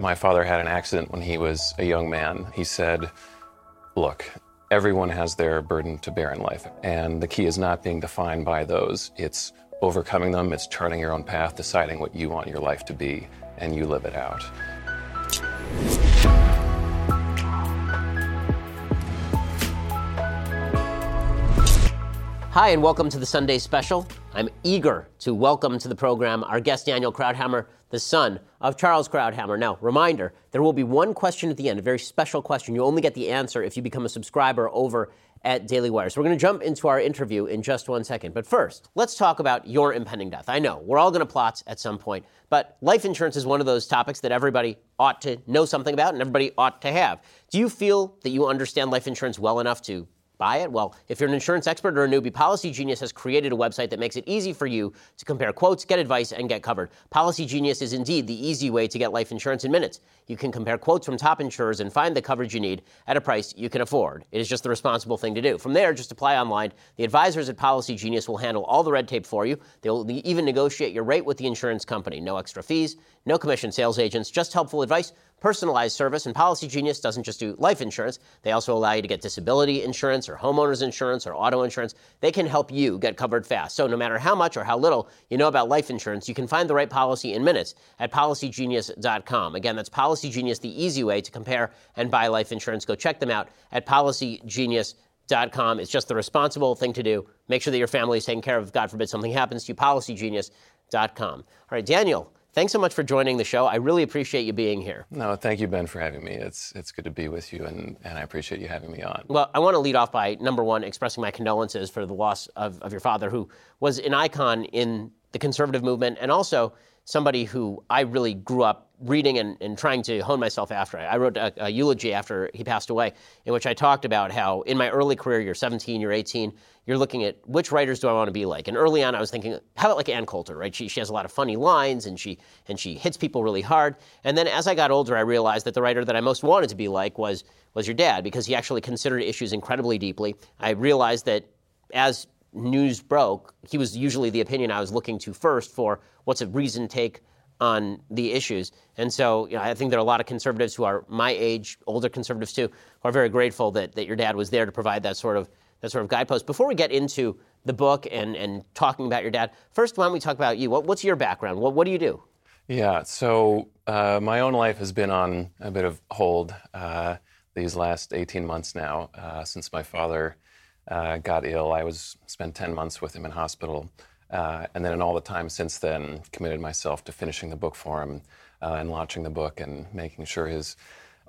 My father had an accident when he was a young man. He said, Look, everyone has their burden to bear in life, and the key is not being defined by those. It's overcoming them, it's charting your own path, deciding what you want your life to be, and you live it out. Hi, and welcome to the Sunday Special. I'm eager to welcome to the program our guest, Daniel Krauthammer, the son of Charles Krauthammer. Now, reminder there will be one question at the end, a very special question. You only get the answer if you become a subscriber over at Daily Wire. So we're going to jump into our interview in just one second. But first, let's talk about your impending death. I know we're all going to plot at some point, but life insurance is one of those topics that everybody ought to know something about and everybody ought to have. Do you feel that you understand life insurance well enough to buy it? Well, if you're an insurance expert or a newbie, Policy Genius has created a website that makes it easy for you to compare quotes, get advice, and get covered. Policy Genius is indeed the easy way to get life insurance in minutes. You can compare quotes from top insurers and find the coverage you need at a price you can afford. It is just the responsible thing to do. From there, just apply online. The advisors at Policy Genius will handle all the red tape for you. They'll even negotiate your rate with the insurance company. No extra fees, no commission sales agents, just helpful advice personalized service, and Policy Genius doesn't just do life insurance. They also allow you to get disability insurance or homeowners insurance or auto insurance. They can help you get covered fast. So no matter how much or how little you know about life insurance, you can find the right policy in minutes at policygenius.com. Again, that's Policy Genius, the easy way to compare and buy life insurance. Go check them out at policygenius.com. It's just the responsible thing to do. Make sure that your family is taken care of. God forbid something happens to you. Policygenius.com. All right, Daniel. Thanks so much for joining the show. I really appreciate you being here. No, thank you, Ben, for having me. It's it's good to be with you, and, and I appreciate you having me on. Well, I want to lead off by number one, expressing my condolences for the loss of, of your father, who was an icon in the conservative movement and also somebody who I really grew up reading and, and trying to hone myself after. I wrote a, a, eulogy after he passed away, in which I talked about how in my early career, you're 17, you're 18, you're looking at which writers do I want to be like. And early on, I was thinking, how about like Ann Coulter, right? She, she has a lot of funny lines and she and she hits people really hard. And then as I got older, I realized that the writer that I most wanted to be like was was your dad because he actually considered issues incredibly deeply. I realized that as news broke, he was usually the opinion I was looking to first for what's a reasoned take on the issues. And so you know, I think there are a lot of conservatives who are my age, older conservatives too, who are very grateful that, that your dad was there to provide that sort of that sort of guidepost. Before we get into the book and, and talking about your dad, first why don't we talk about you? What, what's your background? What, what do you do? Yeah, so uh, my own life has been on a bit of hold uh, these last 18 months now uh, since my father uh, got ill. I was spent 10 months with him in hospital, uh, and then in all the time since then, committed myself to finishing the book for him uh, and launching the book and making sure his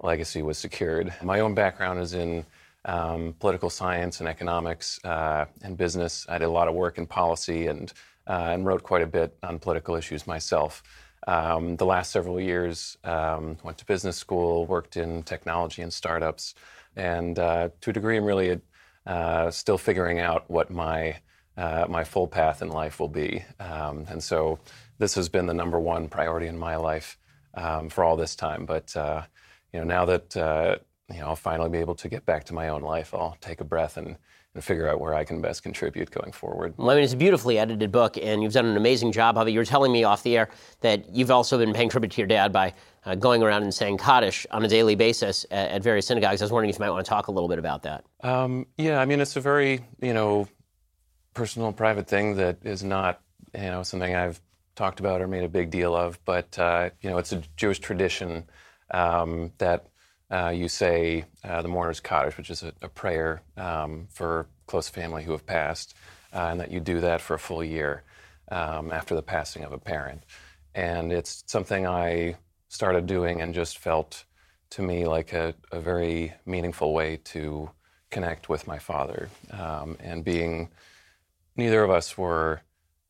legacy was secured. My own background is in um, political science and economics uh, and business. I did a lot of work in policy and uh, and wrote quite a bit on political issues myself. Um, the last several years, um, went to business school, worked in technology and startups, and uh, to a degree, I'm really uh, still figuring out what my uh, my full path in life will be. Um, and so this has been the number one priority in my life um, for all this time. But uh, you know, now that uh, you know, I'll finally be able to get back to my own life, I'll take a breath and and figure out where I can best contribute going forward. Well, I mean, it's a beautifully edited book, and you've done an amazing job of it. You were telling me off the air that you've also been paying tribute to your dad by uh, going around and saying Kaddish on a daily basis at, at, various synagogues. I was wondering if you might want to talk a little bit about that. Um, yeah, I mean, it's a very, you know, personal, private thing that is not, you know, something I've talked about or made a big deal of, but, uh, you know, it's a Jewish tradition um, that uh, you say uh, the mourner's Kaddish, which is a, a prayer um, for close family who have passed, uh, and that you do that for a full year um, after the passing of a parent. And it's something I started doing and just felt to me like a, a very meaningful way to connect with my father. Um, and being neither of us were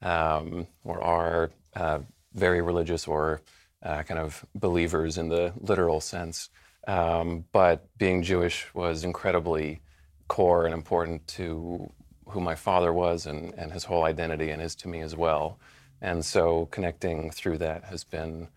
um, or are uh, very religious or uh, kind of believers in the literal sense. Um, but being Jewish was incredibly core and important to who my father was and, and his whole identity and is to me as well. And so connecting through that has been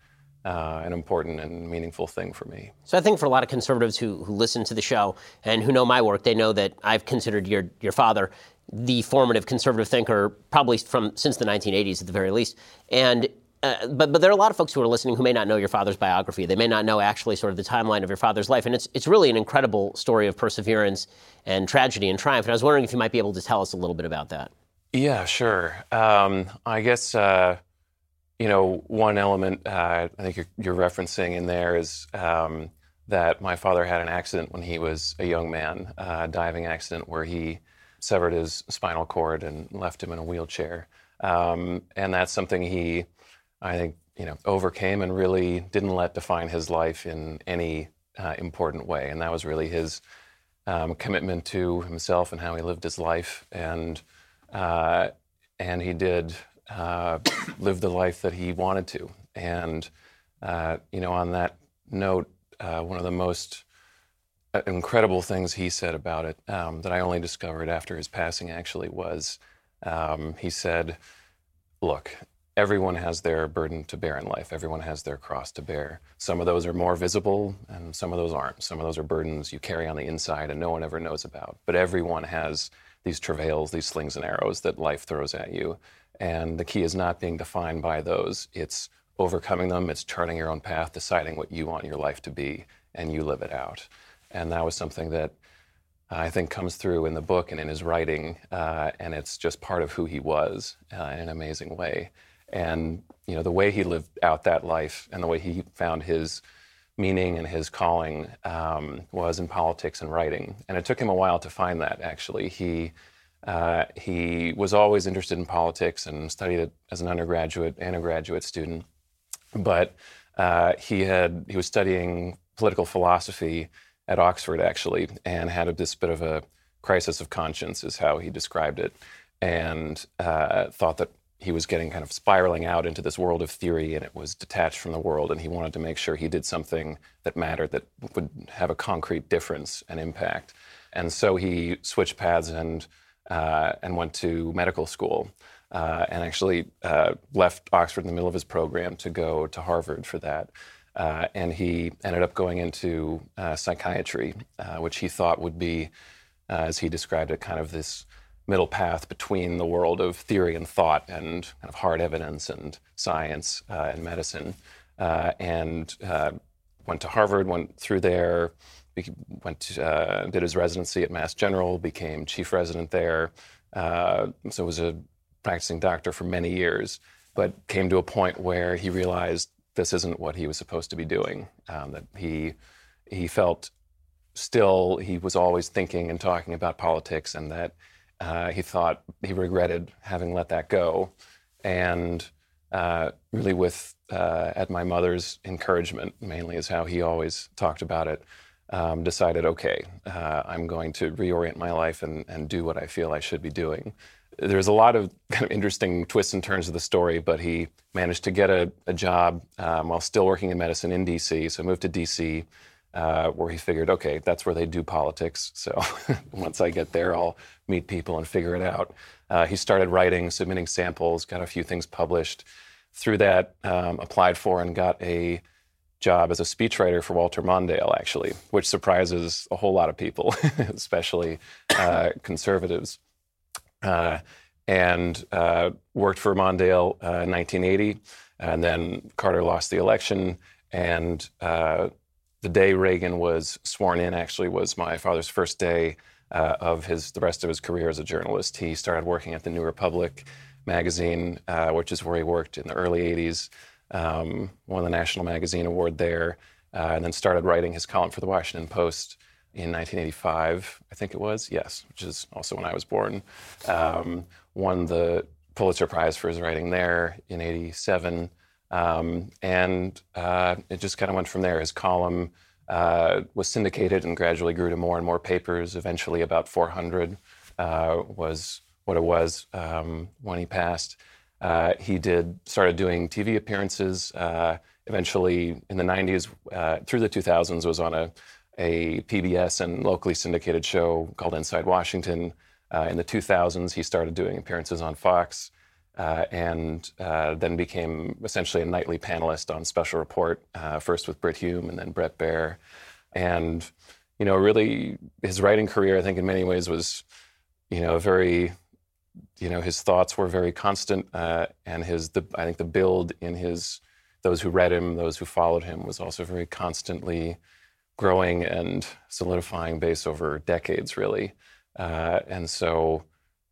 uh, an important and meaningful thing for me. So I think for a lot of conservatives who, who listen to the show and who know my work, they know that I've considered your, your father the formative conservative thinker probably from since the 1980s at the very least. And uh, but but there are a lot of folks who are listening who may not know your father's biography. They may not know actually sort of the timeline of your father's life, and it's it's really an incredible story of perseverance and tragedy and triumph. And I was wondering if you might be able to tell us a little bit about that. Yeah, sure. Um, I guess uh, you know one element uh, I think you're, you're, referencing in there is um, that my father had an accident when he was a young man, a diving accident where he severed his spinal cord and left him in a wheelchair. Um, and that's something he I think, you know, overcame and really didn't let define his life in any uh, important way. And that was really his um, commitment to himself and how he lived his life. And uh, and he did uh, live the life that he wanted to. And uh, you know, on that note, uh, one of the most incredible things he said about it um, that I only discovered after his passing actually was um, he said, "Look, everyone has their burden to bear in life. Everyone has their cross to bear. Some of those are more visible, and some of those aren't. Some of those are burdens you carry on the inside and no one ever knows about. But everyone has these travails, these slings and arrows that life throws at you. And the key is not being defined by those, it's overcoming them, it's charting your own path, deciding what you want your life to be, and you live it out. And that was something that I think comes through in the book and in his writing, uh, and it's just part of who he was uh, in an amazing way. And you know the way he lived out that life and the way he found his meaning and his calling um, was in politics and writing. And it took him a while to find that. Actually, he uh, he was always interested in politics and studied it as an undergraduate and a graduate student. But uh, he had he was studying political philosophy at Oxford actually, and had a, this bit of a crisis of conscience, is how he described it, and uh, thought that he was getting kind of spiraling out into this world of theory and it was detached from the world and he wanted to make sure he did something that mattered that would have a concrete difference and impact and so he switched paths and uh, and went to medical school uh, and actually uh, left Oxford in the middle of his program to go to Harvard for that. Uh, and he ended up going into uh, psychiatry, uh, which he thought would be, as he described it, kind of this middle path between the world of theory and thought and kind of hard evidence and science uh, and medicine. Uh, and uh, went to Harvard, went through there, went to, uh, did his residency at Mass General, became chief resident there. Uh, so was a practicing doctor for many years, but came to a point where he realized this isn't what he was supposed to be doing. Um, that he he felt still he was always thinking and talking about politics, and that uh, he thought he regretted having let that go. And uh, really, with uh, at my mother's encouragement, mainly is how he always talked about it. Um, decided, okay, uh, I'm going to reorient my life and, and do what I feel I should be doing. There's a lot of kind of interesting twists and turns of the story, but he managed to get a, a job um, while still working in medicine in DC. So moved to DC, uh, where he figured, okay, that's where they do politics. So once I get there, I'll meet people and figure it out. Uh, he started writing, submitting samples, got a few things published. Through that, um, applied for and got a job as a speechwriter for Walter Mondale, actually, which surprises a whole lot of people, especially uh, conservatives. Uh, and uh, worked for Mondale uh, in 1980, and then Carter lost the election, and uh, the day Reagan was sworn in actually was my father's first day uh, of his the rest of his career as a journalist. He started working at the New Republic magazine, uh, which is where he worked in the early '80s, um, won the National Magazine Award there, uh, and then started writing his column for the Washington Post in 1985, I think it was. Yes, which is also when I was born. Um, won the Pulitzer Prize for his writing there in '87. Um, and uh, it just kind of went from there. His column uh, was syndicated and gradually grew to more and more papers. Eventually, about 400 uh, was what it was um, when he passed. Uh, he did started doing TV appearances. Uh, eventually, in the 90s uh, through the 2000s, was on a, a PBS and locally syndicated show called Inside Washington. in the 2000s, he started doing appearances on Fox. Uh, and uh, then became essentially a nightly panelist on Special Report, uh, first with Brit Hume and then Bret Baier. And, you know, really his writing career, I think in many ways was, you know, very you know, his thoughts were very constant, uh, and his the, I think the build in his those who read him, those who followed him, was also very constantly growing and solidifying base over decades, really. Uh, and so,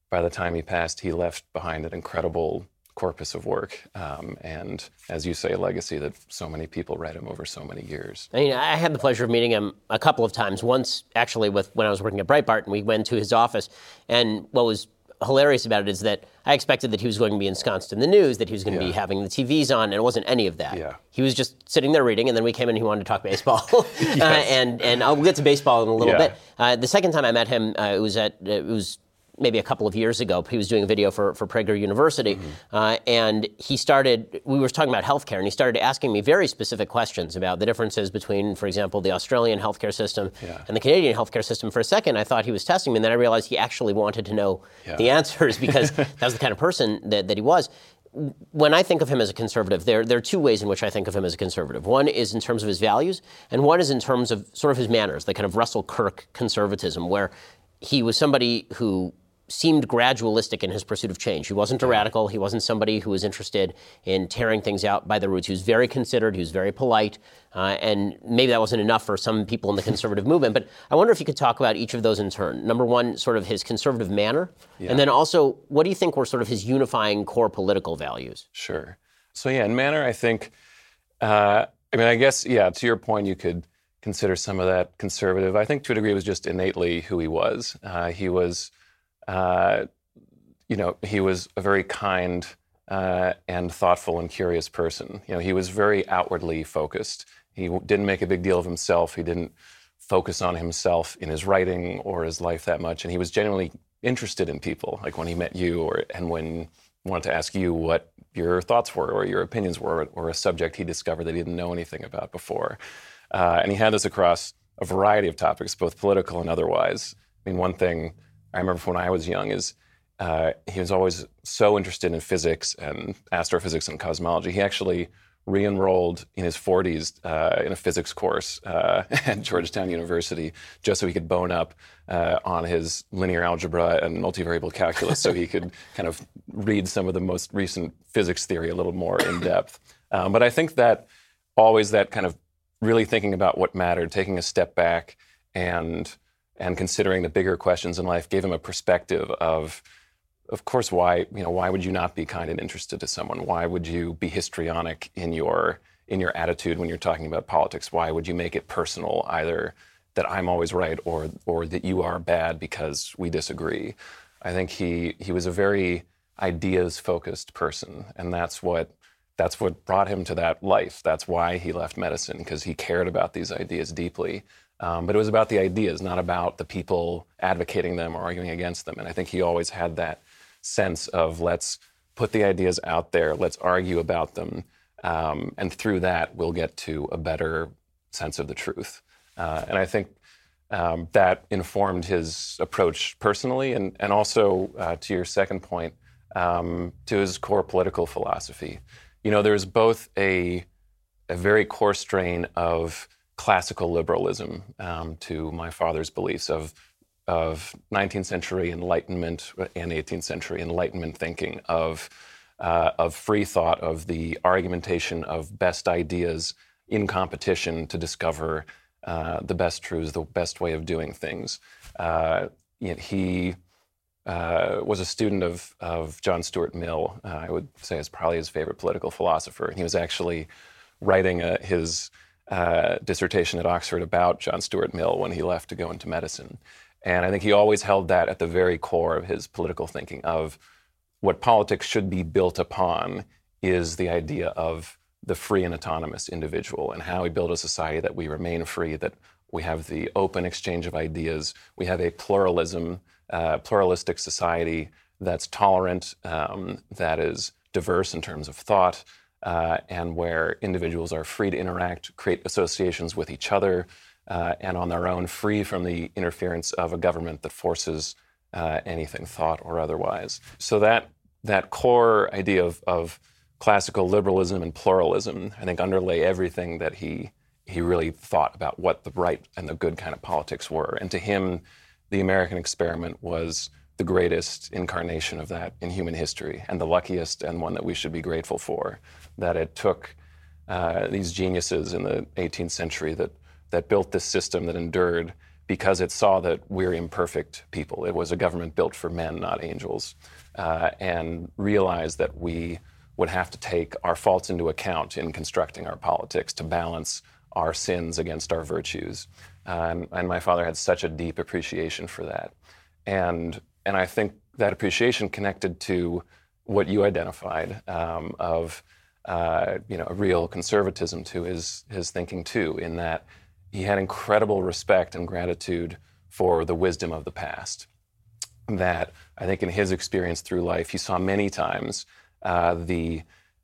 by the time he passed, he left behind an incredible corpus of work, um, and as you say, a legacy that so many people read him over so many years. I mean, I had the pleasure of meeting him a couple of times. Once, actually, with when I was working at Breitbart, and we went to his office. And what was hilarious about it is that I expected that he was going to be ensconced in the news, that he was going to yeah. be having the TVs on, and it wasn't any of that. Yeah. He was just sitting there reading, and then we came in and he wanted to talk baseball. yes. uh, and and I'll get to baseball in a little yeah. bit. Uh, the second time I met him, uh, it was at it was maybe a couple of years ago. He was doing a video for, for Prager University, mm-hmm. uh, and he started. We were talking about healthcare, and he started asking me very specific questions about the differences between, for example, the Australian healthcare system yeah. and the Canadian healthcare system. For a second, I thought he was testing me, and then I realized he actually wanted to know yeah. the answers because that was the kind of person that, that he was when I think of him as a conservative, there, there are two ways in which I think of him as a conservative. One is in terms of his values, and one is in terms of sort of his manners, the kind of Russell Kirk conservatism, where he was somebody who seemed gradualistic in his pursuit of change. He wasn't a radical. He wasn't somebody who was interested in tearing things out by the roots. He was very considered. He was very polite. Uh, and maybe that wasn't enough for some people in the conservative movement. But I wonder if you could talk about each of those in turn. Number one, sort of his conservative manner. Yeah. And then also, what do you think were sort of his unifying core political values? Sure. So, yeah, in manner, I think, uh, I mean, I guess, yeah, to your point, you could consider some of that conservative. I think to a degree it was just innately who he was. Uh, he was uh, you know, he was a very kind uh, and thoughtful and curious person. You know, he was very outwardly focused. He didn't make a big deal of himself. He didn't focus on himself in his writing or his life that much. And he was genuinely interested in people, like when he met you or and when wanted to ask you what your thoughts were or your opinions were or a subject he discovered that he didn't know anything about before. Uh, and he had this across a variety of topics, both political and otherwise. I mean, one thing I remember from when I was young is uh, he was always so interested in physics and astrophysics and cosmology. He actually re-enrolled in his 40s uh, in a physics course uh, at Georgetown University just so he could bone up uh, on his linear algebra and multivariable calculus so he could kind of read some of the most recent physics theory a little more in depth. Um, but I think that always that kind of really thinking about what mattered, taking a step back and and considering the bigger questions in life gave him a perspective of of course why you know why would you not be kind and interested to someone? Why would you be histrionic in your in your attitude when you're talking about politics? Why would you make it personal either that I'm always right or or that you are bad because we disagree? I think he he was a very ideas focused person and that's what that's what brought him to that life. That's why he left medicine because he cared about these ideas deeply um, but it was about the ideas, not about the people advocating them or arguing against them. And I think he always had that sense of let's put the ideas out there, let's argue about them, um, and through that we'll get to a better sense of the truth. Uh, and I think um, that informed his approach personally, and and also uh, to your second point, um, to his core political philosophy. You know, there's both a a very core strain of classical liberalism um, to my father's beliefs of of 19th century Enlightenment and 18th century Enlightenment thinking of uh, of free thought, of the argumentation of best ideas in competition to discover uh, the best truths, the best way of doing things. Uh, he uh, was a student of, of John Stuart Mill. Uh, I would say is probably his favorite political philosopher. And he was actually writing a, his uh, dissertation at Oxford about John Stuart Mill when he left to go into medicine. And I think he always held that at the very core of his political thinking of what politics should be built upon is the idea of the free and autonomous individual and how we build a society that we remain free, that we have the open exchange of ideas, we have a pluralism, uh, pluralistic society that's tolerant, um, that is diverse in terms of thought, uh, and where individuals are free to interact, create associations with each other, uh, and on their own, free from the interference of a government that forces uh, anything, thought or otherwise. So that that core idea of, of classical liberalism and pluralism, I think, underlay everything that he he really thought about what the right and the good kind of politics were. And to him, the American experiment was the greatest incarnation of that in human history, and the luckiest, and one that we should be grateful for. That it took uh, these geniuses in the 18th century that, that built this system that endured because it saw that we're imperfect people. It was a government built for men, not angels, uh, and realized that we would have to take our faults into account in constructing our politics to balance our sins against our virtues. Um, and my father had such a deep appreciation for that. And, and I think that appreciation connected to what you identified um, of uh, you know, a real conservatism to his, his thinking too, in that he had incredible respect and gratitude for the wisdom of the past. That I think in his experience through life, he saw many times uh, the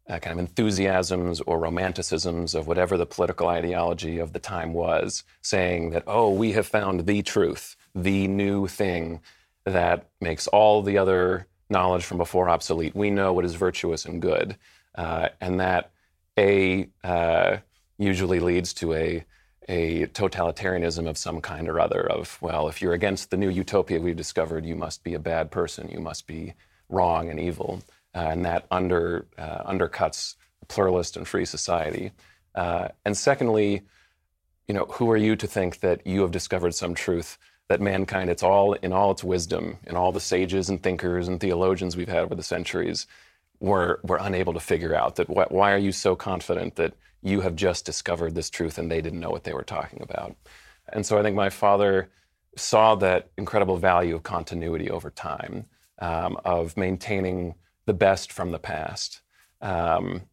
uh, kind of enthusiasms or romanticisms of whatever the political ideology of the time was, saying that, oh, we have found the truth, the new thing that makes all the other knowledge from before obsolete. We know what is virtuous and good. Uh, and that A uh, usually leads to a, a totalitarianism of some kind or other of, well, if you're against the new utopia we've discovered, you must be a bad person, you must be wrong and evil uh, and that under, uh, undercuts a pluralist and free society. Uh, and secondly, you know, who are you to think that you have discovered some truth that mankind, it's all in all its wisdom, in all the sages and thinkers and theologians we've had over the centuries, were, were unable to figure out that wh- why are you so confident that you have just discovered this truth and they didn't know what they were talking about? And so I think my father saw that incredible value of continuity over time, um, of maintaining the best from the past. Um,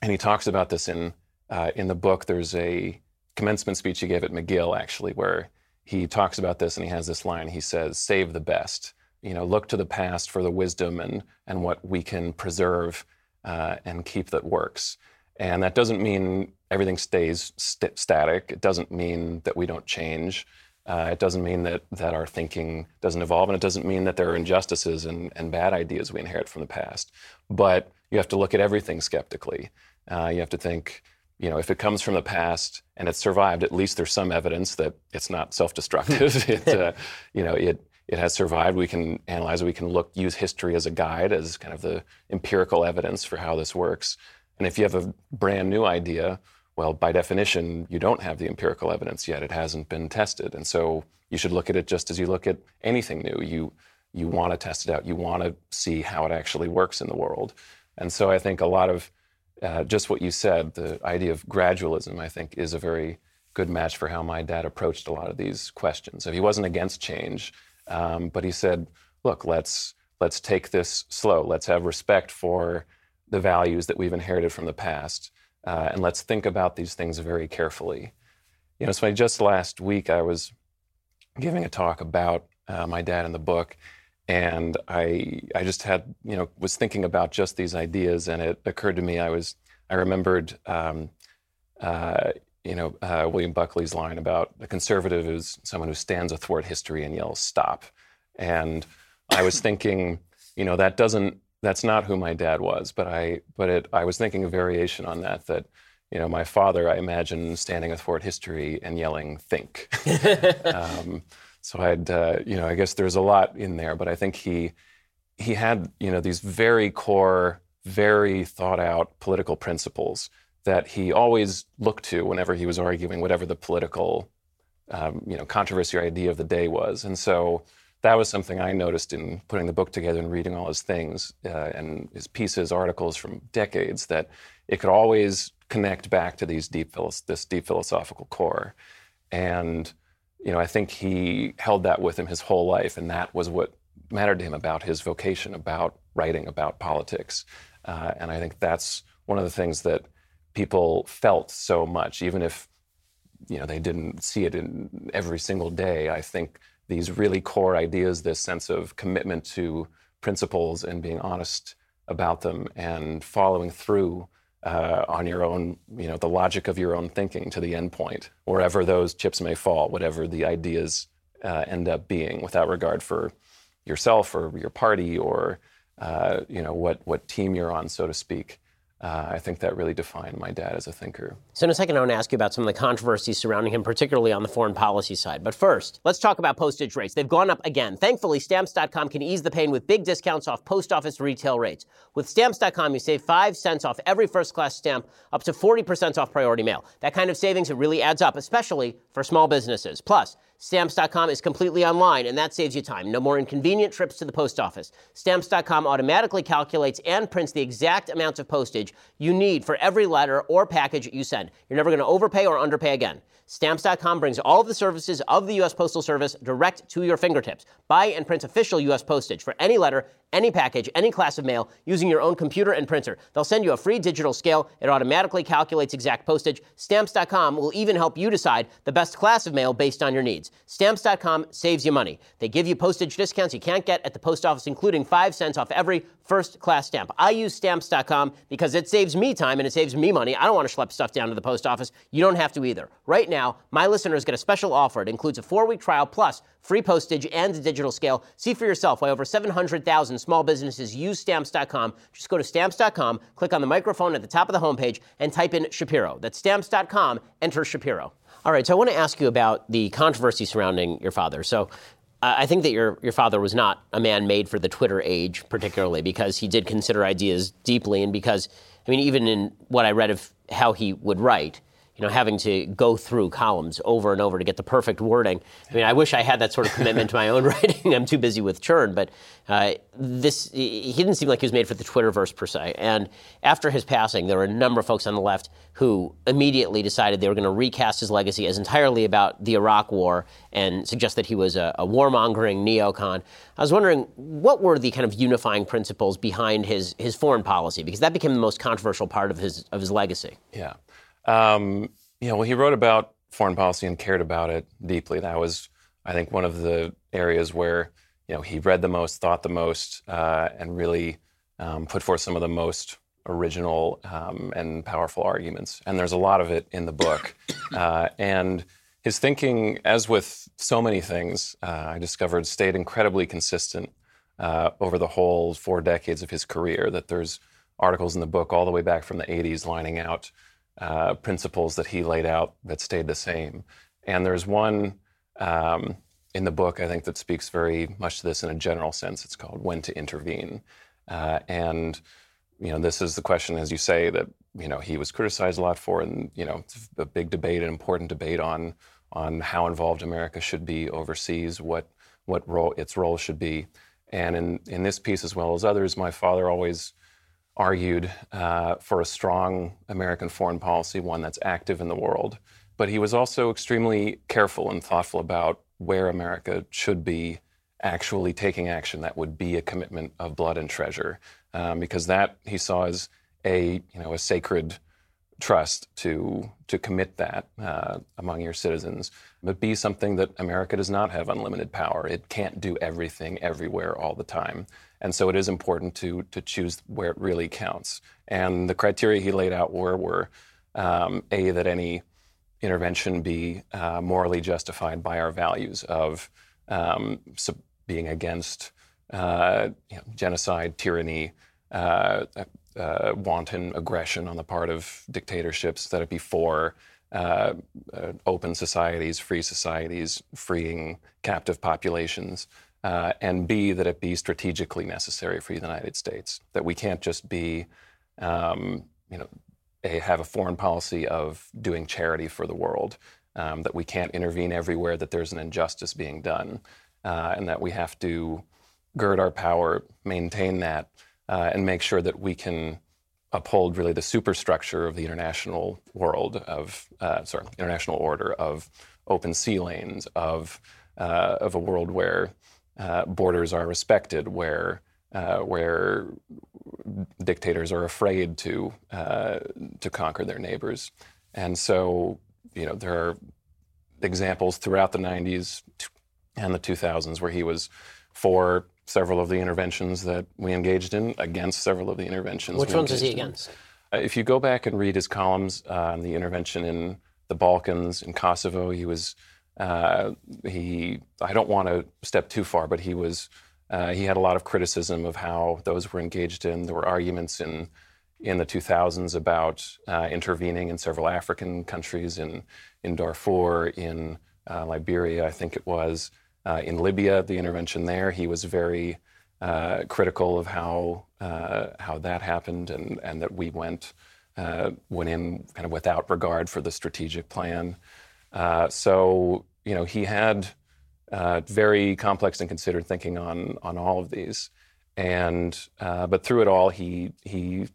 and he talks about this in, uh, in the book. There's a commencement speech he gave at McGill, actually, where he talks about this and he has this line. He says, Save the best. You know, look to the past for the wisdom and, and what we can preserve uh, and keep that works. And that doesn't mean everything stays st- static. It doesn't mean that we don't change. Uh, it doesn't mean that, that our thinking doesn't evolve, and it doesn't mean that there are injustices and, and bad ideas we inherit from the past. But you have to look at everything skeptically. Uh, you have to think, you know, if it comes from the past and it's survived, at least there's some evidence that it's not self-destructive. it, uh, you know, it it has survived. We can analyze. We can look use history as a guide, as kind of the empirical evidence for how this works. And if you have a brand new idea, well, by definition, you don't have the empirical evidence yet. It hasn't been tested. And so you should look at it just as you look at anything new. You, you want to test it out. You want to see how it actually works in the world. And so I think a lot of uh, just what you said, the idea of gradualism, I think, is a very good match for how my dad approached a lot of these questions. So he wasn't against change, um, but he said, look, let's, let's take this slow. Let's have respect for the values that we've inherited from the past. Uh, and let's think about these things very carefully. You know, so just last week I was giving a talk about uh, my dad in the book, and I I just had you know was thinking about just these ideas, and it occurred to me I was I remembered um, uh, you know uh, William Buckley's line about a conservative is someone who stands athwart history and yells stop, and I was thinking you know that doesn't that's not who my dad was, but I but it I was thinking a variation on that that you know my father I imagine standing athwart history and yelling think. um, so I'd uh, you know I guess there's a lot in there, but I think he he had you know these very core, very thought out political principles that he always looked to whenever he was arguing whatever the political um, you know controversy or idea of the day was, and so that was something I noticed in putting the book together and reading all his things uh, and his pieces, articles from decades, that it could always connect back to these deep this deep philosophical core. And you know, I think he held that with him his whole life, and that was what mattered to him about his vocation, about writing, about politics. Uh, and I think that's one of the things that people felt so much, even if you know they didn't see it in every single day. I think these really core ideas, this sense of commitment to principles and being honest about them and following through uh, on your own, you know, the logic of your own thinking to the end point, wherever those chips may fall, whatever the ideas uh, end up being, without regard for yourself or your party or, uh, you know, what, what team you're on, so to speak. Uh, I think that really defined my dad as a thinker. So, in a second, I want to ask you about some of the controversies surrounding him, particularly on the foreign policy side. But first, let's talk about postage rates. They've gone up again. Thankfully, Stamps.com can ease the pain with big discounts off post office retail rates. With Stamps.com, you save 5 cents off every first class stamp, up to 40% off priority mail. That kind of savings, it really adds up, especially for small businesses. Plus, Stamps.com is completely online, and that saves you time. No more inconvenient trips to the post office. Stamps.com automatically calculates and prints the exact amount of postage you need for every letter or package you send. You're never going to overpay or underpay again. Stamps.com brings all of the services of the U.S. Postal Service direct to your fingertips. Buy and print official U.S. postage for any letter, any package, any class of mail using your own computer and printer. They'll send you a free digital scale. It automatically calculates exact postage. Stamps.com will even help you decide the best class of mail based on your needs. Stamps.com saves you money. They give you postage discounts you can't get at the post office, including 5 cents off every first class stamp. I use Stamps.com because it saves me time and it saves me money. I don't want to schlep stuff down to the post office. You don't have to either. Right now, my listeners get a special offer. It includes a four week trial plus free postage and a digital scale. See for yourself why over 700,000 small businesses use Stamps.com. Just go to Stamps.com, click on the microphone at the top of the homepage, and type in Shapiro. That's Stamps.com, enter Shapiro. All right, so I want to ask you about the controversy surrounding your father. So, I think that your, your father was not a man made for the Twitter age, particularly because he did consider ideas deeply, and because, I mean, even in what I read of how he would write, you know, having to go through columns over and over to get the perfect wording. I mean, I wish I had that sort of commitment to my own writing. I'm too busy with churn, but uh, this he didn't seem like he was made for the Twitterverse per se. And after his passing, there were a number of folks on the left who immediately decided they were going to recast his legacy as entirely about the Iraq War and suggest that he was a, a warmongering neocon. I was wondering what were the kind of unifying principles behind his his foreign policy because that became the most controversial part of his of his legacy. Yeah. Um, yeah, well, he wrote about foreign policy and cared about it deeply. That was, I think, one of the areas where you know he read the most, thought the most, uh, and really um, put forth some of the most original um, and powerful arguments. And there's a lot of it in the book. Uh, and his thinking, as with so many things, uh, I discovered stayed incredibly consistent uh, over the whole four decades of his career. That there's articles in the book all the way back from the 80s lining out uh, principles that he laid out that stayed the same. And there's one um, in the book, I think, that speaks very much to this in a general sense. It's called When to Intervene. Uh, and, you know, this is the question, as you say, that, you know, he was criticized a lot for, and, you know, it's a big debate, an important debate on, on how involved America should be overseas, what, what role its role should be. And in, in this piece, as well as others, my father always argued uh, for a strong American foreign policy, one that's active in the world. But he was also extremely careful and thoughtful about where America should be actually taking action that would be a commitment of blood and treasure, um, because that he saw as a you know a sacred trust to to commit that uh, among your citizens, but be something that America does not have unlimited power. It can't do everything everywhere all the time, and so it is important to to choose where it really counts. And the criteria he laid out were were um, a that any intervention be uh, morally justified by our values of um, being against uh, you know, genocide, tyranny. Uh, uh, wanton aggression on the part of dictatorships, that it be for uh, uh, open societies, free societies, freeing captive populations, uh, and B, that it be strategically necessary for the United States. That we can't just be, um, you know, a, have a foreign policy of doing charity for the world, um, that we can't intervene everywhere that there's an injustice being done, uh, and that we have to gird our power, maintain that uh, and make sure that we can uphold really the superstructure of the international world of uh, sorry international order of open sea lanes of uh, of a world where uh, borders are respected where uh, where dictators are afraid to uh, to conquer their neighbors and so you know there are examples throughout the 90s and the 2000s where he was for several of the interventions that we engaged in, against several of the interventions. Which ones is he against? Uh, if you go back and read his columns uh, on the intervention in the Balkans, in Kosovo, he was uh, he. I don't want to step too far, but he was. Uh, he had a lot of criticism of how those were engaged in. There were arguments in in the 2000s about uh, intervening in several African countries, in, in Darfur, in uh, Liberia, I think it was, uh, in Libya, the intervention there. He was very uh, critical of how, uh, how that happened and, and that we went, uh, went in kind of without regard for the strategic plan. so, you know, he had uh, very complex and considered thinking on, on all of these. And, uh, but through it all, he, he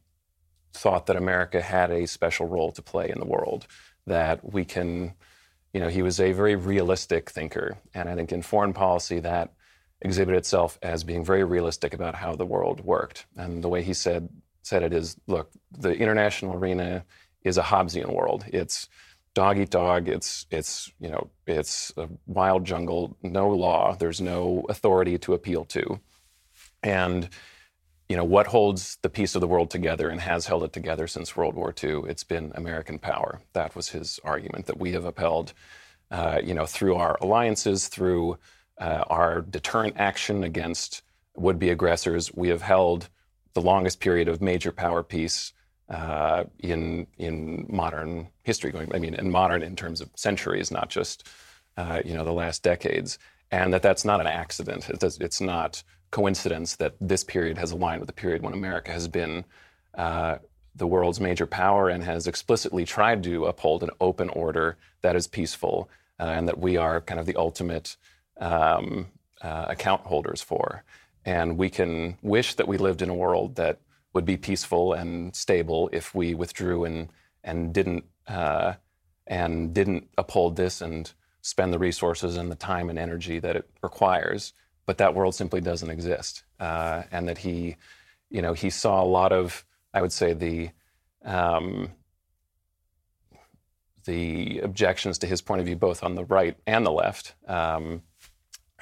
thought that America had a special role to play in the world, that we can, you know, he was a very realistic thinker. And I think in foreign policy, that exhibited itself as being very realistic about how the world worked. And the way he said, said it is look, the international arena is a Hobbesian world. It's dog eat dog. It's it's you know it's a wild jungle. No law. There's no authority to appeal to, and you know, what holds the peace of the world together and has held it together since World War II? It's been American power. That was his argument that we have upheld, uh, you know, through our alliances, through uh, our deterrent action against would-be aggressors. We have held the longest period of major power peace uh, in in modern history. Going, I mean, in modern in terms of centuries, not just uh, you know the last decades, and that that's not an accident. It's, it's not coincidence that this period has aligned with the period when America has been uh, the world's major power and has explicitly tried to uphold an open order that is peaceful uh, and that we are kind of the ultimate um, uh, account holders for. And we can wish that we lived in a world that would be peaceful and stable if we withdrew and and didn't uh, and didn't uphold this and spend the resources and the time and energy that it requires but that world simply doesn't exist. Uh, and that he, you know, he saw a lot of, I would say, the um, the objections to his point of view, both on the right and the left, um,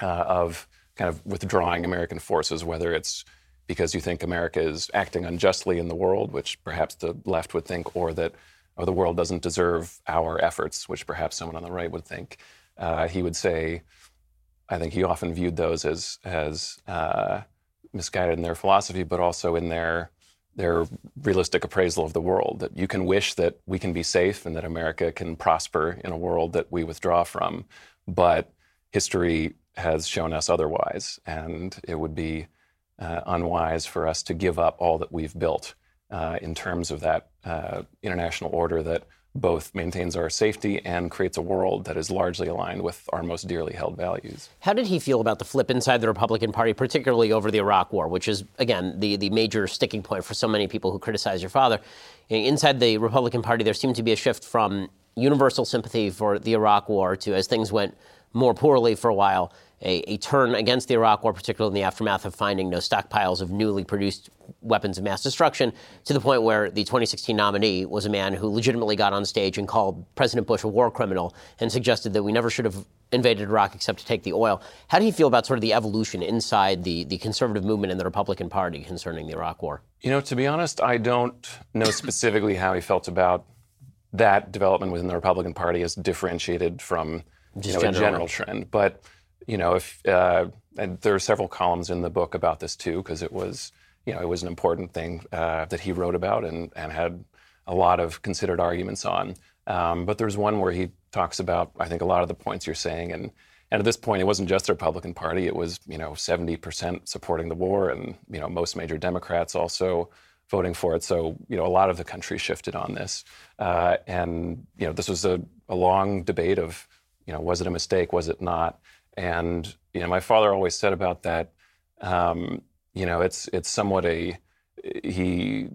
uh, of kind of withdrawing American forces, whether it's because you think America is acting unjustly in the world, which perhaps the left would think, or that the world doesn't deserve our efforts, which perhaps someone on the right would think. Uh, he would say, I think he often viewed those as as uh, misguided in their philosophy, but also in their their realistic appraisal of the world. That you can wish that we can be safe and that America can prosper in a world that we withdraw from, but history has shown us otherwise, and it would be uh, unwise for us to give up all that we've built uh, in terms of that uh, international order that both maintains our safety and creates a world that is largely aligned with our most dearly held values. How did he feel about the flip inside the Republican Party, particularly over the Iraq War, which is, again, the, the major sticking point for so many people who criticize your father? Inside the Republican Party, there seemed to be a shift from universal sympathy for the Iraq War to, as things went more poorly for a while, a, a, turn against the Iraq War, particularly in the aftermath of finding no stockpiles of newly produced weapons of mass destruction, to the point where the 2016 nominee was a man who legitimately got on stage and called President Bush a war criminal and suggested that we never should have invaded Iraq except to take the oil. How do you feel about sort of the evolution inside the, the conservative movement in the Republican Party concerning the Iraq War? You know, to be honest, I don't know specifically how he felt about that development within the Republican Party as differentiated from you know, a general trend. But you know, if uh, and there are several columns in the book about this too, because it was, you know, it was an important thing uh, that he wrote about and, and had a lot of considered arguments on. Um, but there's one where he talks about, I think, a lot of the points you're saying, and and at this point, it wasn't just the Republican Party; it was, you know, 70% supporting the war, and you know, most major Democrats also voting for it. So, you know, a lot of the country shifted on this, uh, and you know, this was a, a long debate of, you know, was it a mistake? Was it not? And you know, my father always said about that. Um, you know, it's it's somewhat a he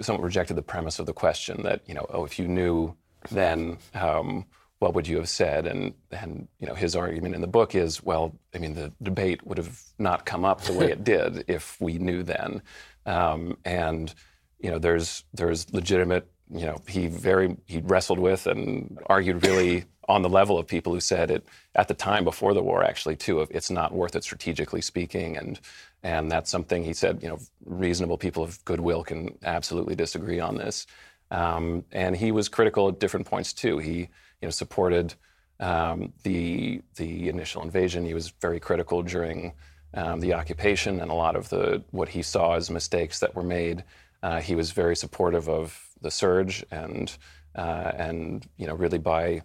somewhat rejected the premise of the question that you know, oh, if you knew then, um, what would you have said? And and you know, his argument in the book is, well, I mean, the debate would have not come up the way it did if we knew then. Um, and you know, there's there's legitimate. You know, he very he wrestled with and argued really on the level of people who said it at the time before the war, actually, too, of it's not worth it strategically speaking. And, and that's something he said, you know, reasonable people of goodwill can absolutely disagree on this. Um, and he was critical at different points, too. He, you know, supported um, the, the initial invasion. He was very critical during um, the occupation and a lot of the, what he saw as mistakes that were made. Uh, he was very supportive of the surge, and uh, and you know really by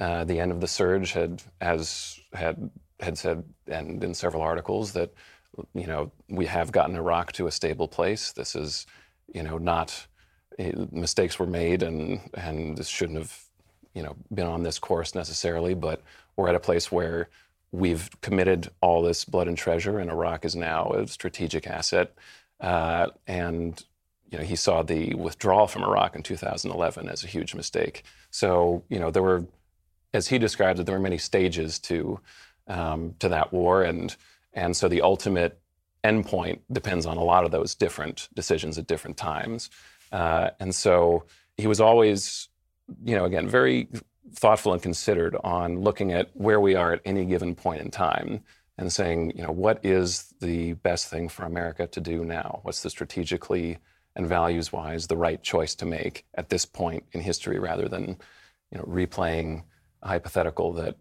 uh, the end of the surge had as had had said and in several articles that you know we have gotten Iraq to a stable place. This is you know not eh, mistakes were made and and this shouldn't have you know been on this course necessarily, but we're at a place where we've committed all this blood and treasure, and Iraq is now a strategic asset. Uh, and you know, he saw the withdrawal from Iraq in 2011 as a huge mistake. So you know, there were, as he described it, there were many stages to um, to that war, and and so the ultimate endpoint depends on a lot of those different decisions at different times. Uh, and so he was always, you know, again, very thoughtful and considered on looking at where we are at any given point in time and saying, you know, what is the best thing for America to do now? What's the strategically and values wise the right choice to make at this point in history rather than, you know, replaying hypothetical that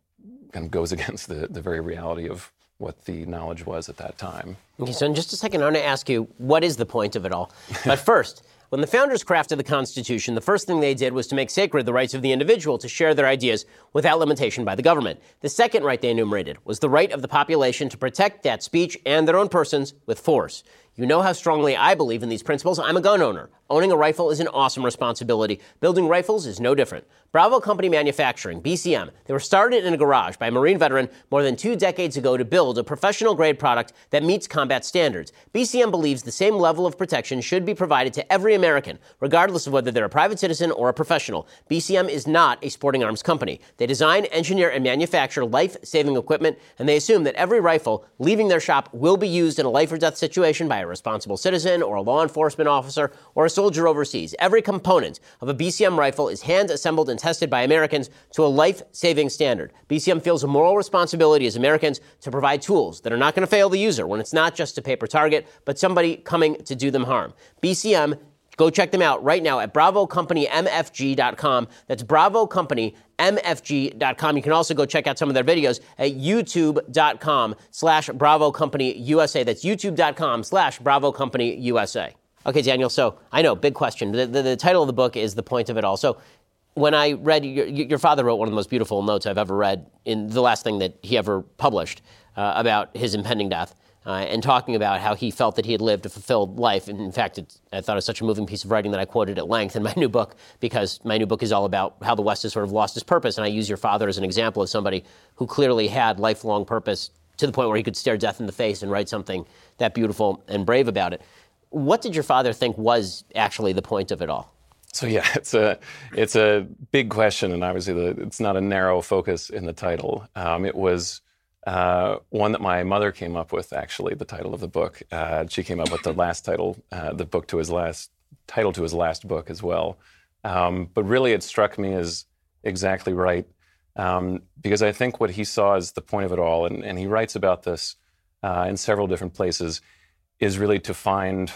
kind of goes against the, the very reality of what the knowledge was at that time. Okay, so in just a second, I want to ask you, what is the point of it all? But first, when the founders crafted the Constitution, the first thing they did was to make sacred the rights of the individual to share their ideas without limitation by the government. The second right they enumerated was the right of the population to protect that speech and their own persons with force. You know how strongly I believe in these principles. I'm a gun owner. Owning a rifle is an awesome responsibility. Building rifles is no different. Bravo Company Manufacturing, BCM, they were started in a garage by a Marine veteran more than two decades ago to build a professional grade product that meets combat standards. BCM believes the same level of protection should be provided to every American, regardless of whether they're a private citizen or a professional. BCM is not a sporting arms company. They design, engineer, and manufacture life saving equipment, and they assume that every rifle leaving their shop will be used in a life or death situation by a responsible citizen or a law enforcement officer or a soldier overseas. Every component of a BCM rifle is hand assembled and tested by Americans to a life saving standard. BCM feels a moral responsibility as Americans to provide tools that are not going to fail the user when it's not just a paper target, but somebody coming to do them harm. BCM Go check them out right now at bravocompanymfg.com. That's bravocompanymfg.com. You can also go check out some of their videos at youtube.com slash bravocompanyusa. That's youtube.com slash bravocompanyusa. Okay, Daniel, so I know, big question. The, the, the, title of the book is The Point of It All. So when I read, your, your, father wrote one of the most beautiful notes I've ever read in the last thing that he ever published uh, about his impending death uh, and talking about how he felt that he had lived a fulfilled life. And in fact, I thought it was such a moving piece of writing that I quoted at length in my new book because my new book is all about how the West has sort of lost its purpose. And I use your father as an example of somebody who clearly had lifelong purpose to the point where he could stare death in the face and write something that beautiful and brave about it. What did your father think was actually the point of it all? So yeah, it's a it's a big question, and obviously the, it's not a narrow focus in the title. Um, it was uh, one that my mother came up with, actually, the title of the book. Uh, she came up with the last title, uh, the book to his last title to his last book as well. Um, but really, it struck me as exactly right um, because I think what he saw as the point of it all, and, and he writes about this uh, in several different places, is really to find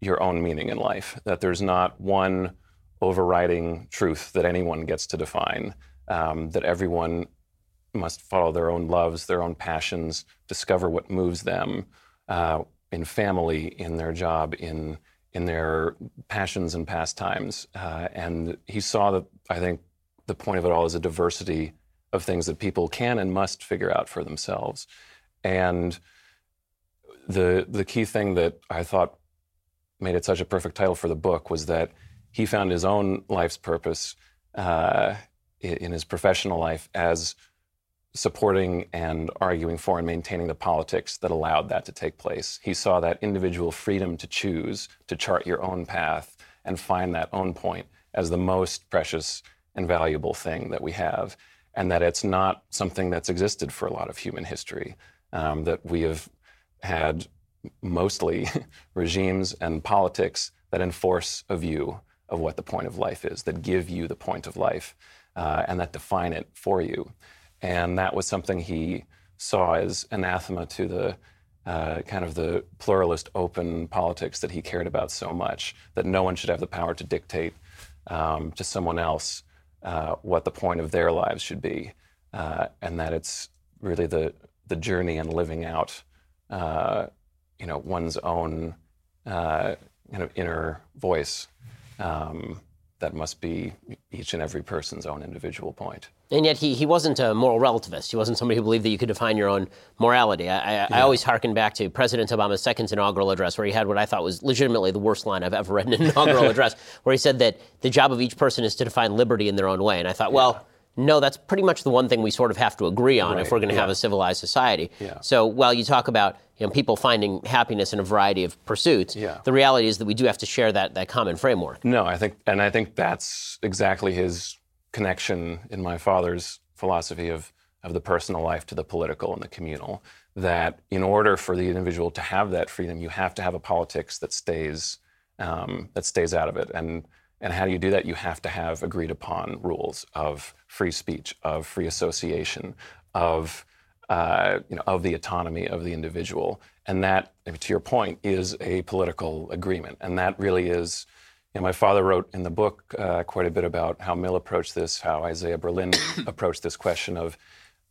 your own meaning in life. That there's not one overriding truth that anyone gets to define. Um, that everyone must follow their own loves, their own passions, discover what moves them uh, in family, in their job, in in their passions and pastimes. Uh, and he saw that I think the point of it all is a diversity of things that people can and must figure out for themselves. And the the key thing that I thought made it such a perfect title for the book was that he found his own life's purpose uh, in his professional life as supporting and arguing for and maintaining the politics that allowed that to take place. He saw that individual freedom to choose, to chart your own path, and find that own point as the most precious and valuable thing that we have, and that it's not something that's existed for a lot of human history. Um, that we have had mostly regimes and politics that enforce a view of what the point of life is, that give you the point of life, uh, and that define it for you. And that was something he saw as anathema to the uh, kind of the pluralist, open politics that he cared about so much, that no one should have the power to dictate um, to someone else uh, what the point of their lives should be, uh, and that it's really the, the journey and living out, uh, you know, one's own uh, kind of inner voice um, that must be each and every person's own individual point. And yet, he, he wasn't a moral relativist. He wasn't somebody who believed that you could define your own morality. I, I, yeah. I, always hearken back to President Obama's second inaugural address, where he had what I thought was legitimately the worst line I've ever read in an inaugural address, where he said that the job of each person is to define liberty in their own way. And I thought, yeah. well, no, that's pretty much the one thing we sort of have to agree on right. if we're going to yeah. have a civilized society. Yeah. So while you talk about you know, people finding happiness in a variety of pursuits, yeah. the reality is that we do have to share that, that common framework. No, I think, and I think that's exactly his connection in my father's philosophy of, of the personal life to the political and the communal. That in order for the individual to have that freedom, you have to have a politics that stays um, that stays out of it. And and how do you do that? You have to have agreed upon rules of free speech, of free association, of uh, you know, of the autonomy of the individual. And that, to your point, is a political agreement. And that really is. You know, my father wrote in the book uh, quite a bit about how Mill approached this, how Isaiah Berlin approached this question of,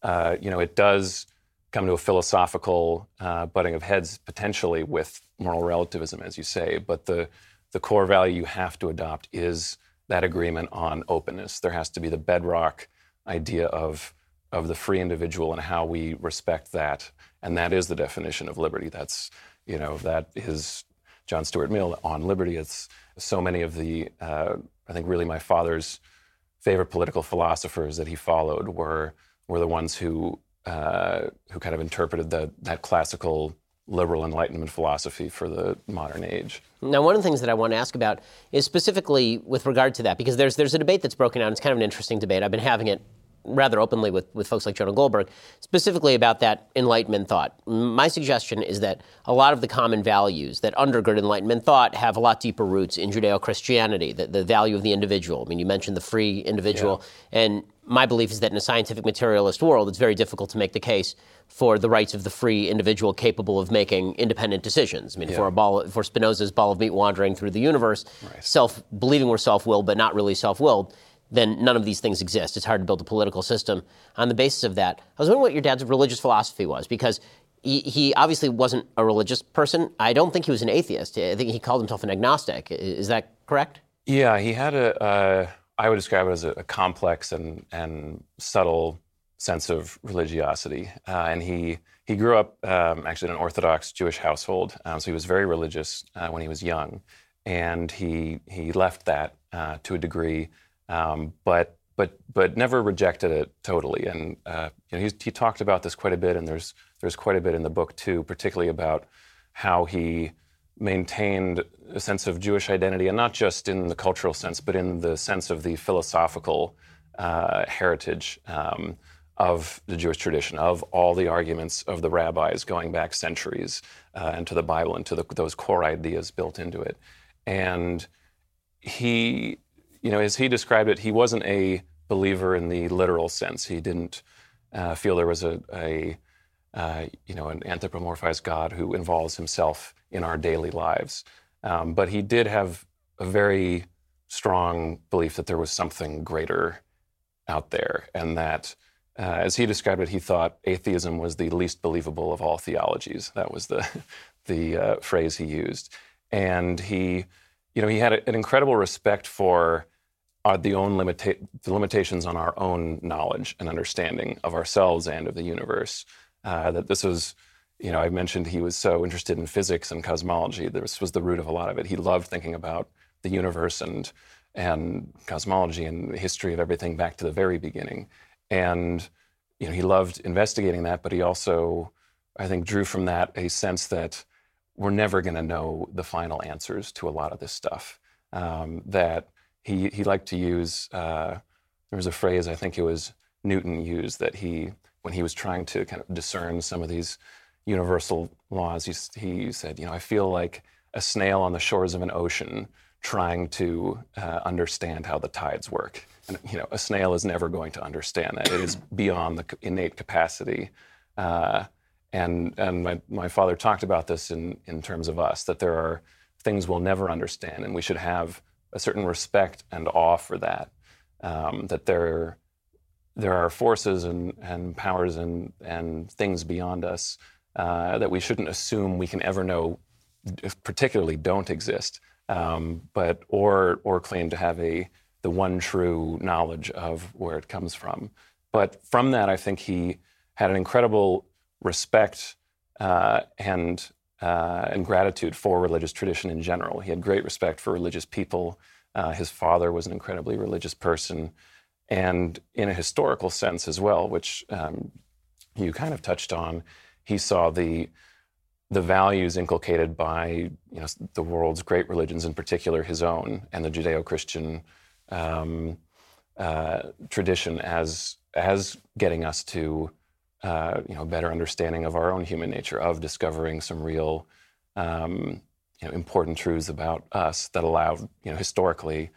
uh, you know, it does come to a philosophical uh, butting of heads potentially with moral relativism, as you say, but the the core value you have to adopt is that agreement on openness. There has to be the bedrock idea of, of the free individual and how we respect that. And that is the definition of liberty. That's, you know, that is John Stuart Mill on liberty. It's so many of the, uh, I think, really my father's favorite political philosophers that he followed were, were the ones who, uh, who kind of interpreted the, that classical liberal Enlightenment philosophy for the modern age. Now, one of the things that I want to ask about is specifically with regard to that, because there's there's a debate that's broken out. It's kind of an interesting debate. I've been having it rather openly with, with folks like Jonah Goldberg, specifically about that Enlightenment thought. My suggestion is that a lot of the common values that undergird Enlightenment thought have a lot deeper roots in Judeo Christianity, the, the value of the individual. I mean, you mentioned the free individual, yeah. and my belief is that in a scientific materialist world, it's very difficult to make the case for the rights of the free individual capable of making independent decisions. I mean, yeah. for a ball, for Spinoza's ball of meat wandering through the universe, right. self believing we're self-willed but not really self-willed, then none of these things exist. It's hard to build a political system on the basis of that. I was wondering what your dad's religious philosophy was because. He, he obviously wasn't a religious person. I don't think he was an atheist. I think he called himself an agnostic. Is that correct? Yeah, he had a. Uh, I would describe it as a, a complex and, and subtle sense of religiosity. Uh, and he, he grew up um, actually in an Orthodox Jewish household, um, so he was very religious uh, when he was young. And he, he left that uh, to a degree, um, but, but, but never rejected it totally. And uh, you know, he, he talked about this quite a bit, and there's, there's quite a bit in the book too, particularly about how he maintained a sense of Jewish identity, and not just in the cultural sense, but in the sense of the philosophical uh, heritage. Um, of the Jewish tradition, of all the arguments of the rabbis going back centuries uh, and to the Bible and to the, those core ideas built into it. And he, you know, as he described it, he wasn't a believer in the literal sense. He didn't uh, feel there was a, a uh, you know, an anthropomorphized God who involves himself in our daily lives. Um, but he did have a very strong belief that there was something greater out there and that uh, as he described it, he thought atheism was the least believable of all theologies. That was the, the uh, phrase he used. And he, you know, he had a, an incredible respect for our, uh, the own limita- the limitations on our own knowledge and understanding of ourselves and of the universe. Uh, that this was, you know, I mentioned he was so interested in physics and cosmology. This was the root of a lot of it. He loved thinking about the universe and and cosmology and the history of everything back to the very beginning. And you know, he loved investigating that, but he also, I think, drew from that a sense that we're never going to know the final answers to a lot of this stuff. Um, that he he liked to use. Uh, there was a phrase I think it was Newton used that he when he was trying to kind of discern some of these universal laws. He, he said, you know, I feel like a snail on the shores of an ocean trying to uh, understand how the tides work. And, you know, a snail is never going to understand that. It is beyond the innate capacity. Uh, and and my, my father talked about this in, in terms of us, that there are things we'll never understand, and we should have a certain respect and awe for that. Um, that there, there are forces and, and powers and, and things beyond us uh, that we shouldn't assume we can ever know particularly don't exist, um, but or or claim to have a the one true knowledge of where it comes from. But from that, I think he had an incredible respect uh, and uh, and gratitude for religious tradition in general. He had great respect for religious people. Uh, his father was an incredibly religious person, and in a historical sense as well, which um, you kind of touched on, he saw the the values inculcated by you know the world's great religions, in particular his own and the Judeo-Christian um, uh, tradition, as as getting us to uh, you know better understanding of our own human nature, of discovering some real um, you know, important truths about us that allowed you know historically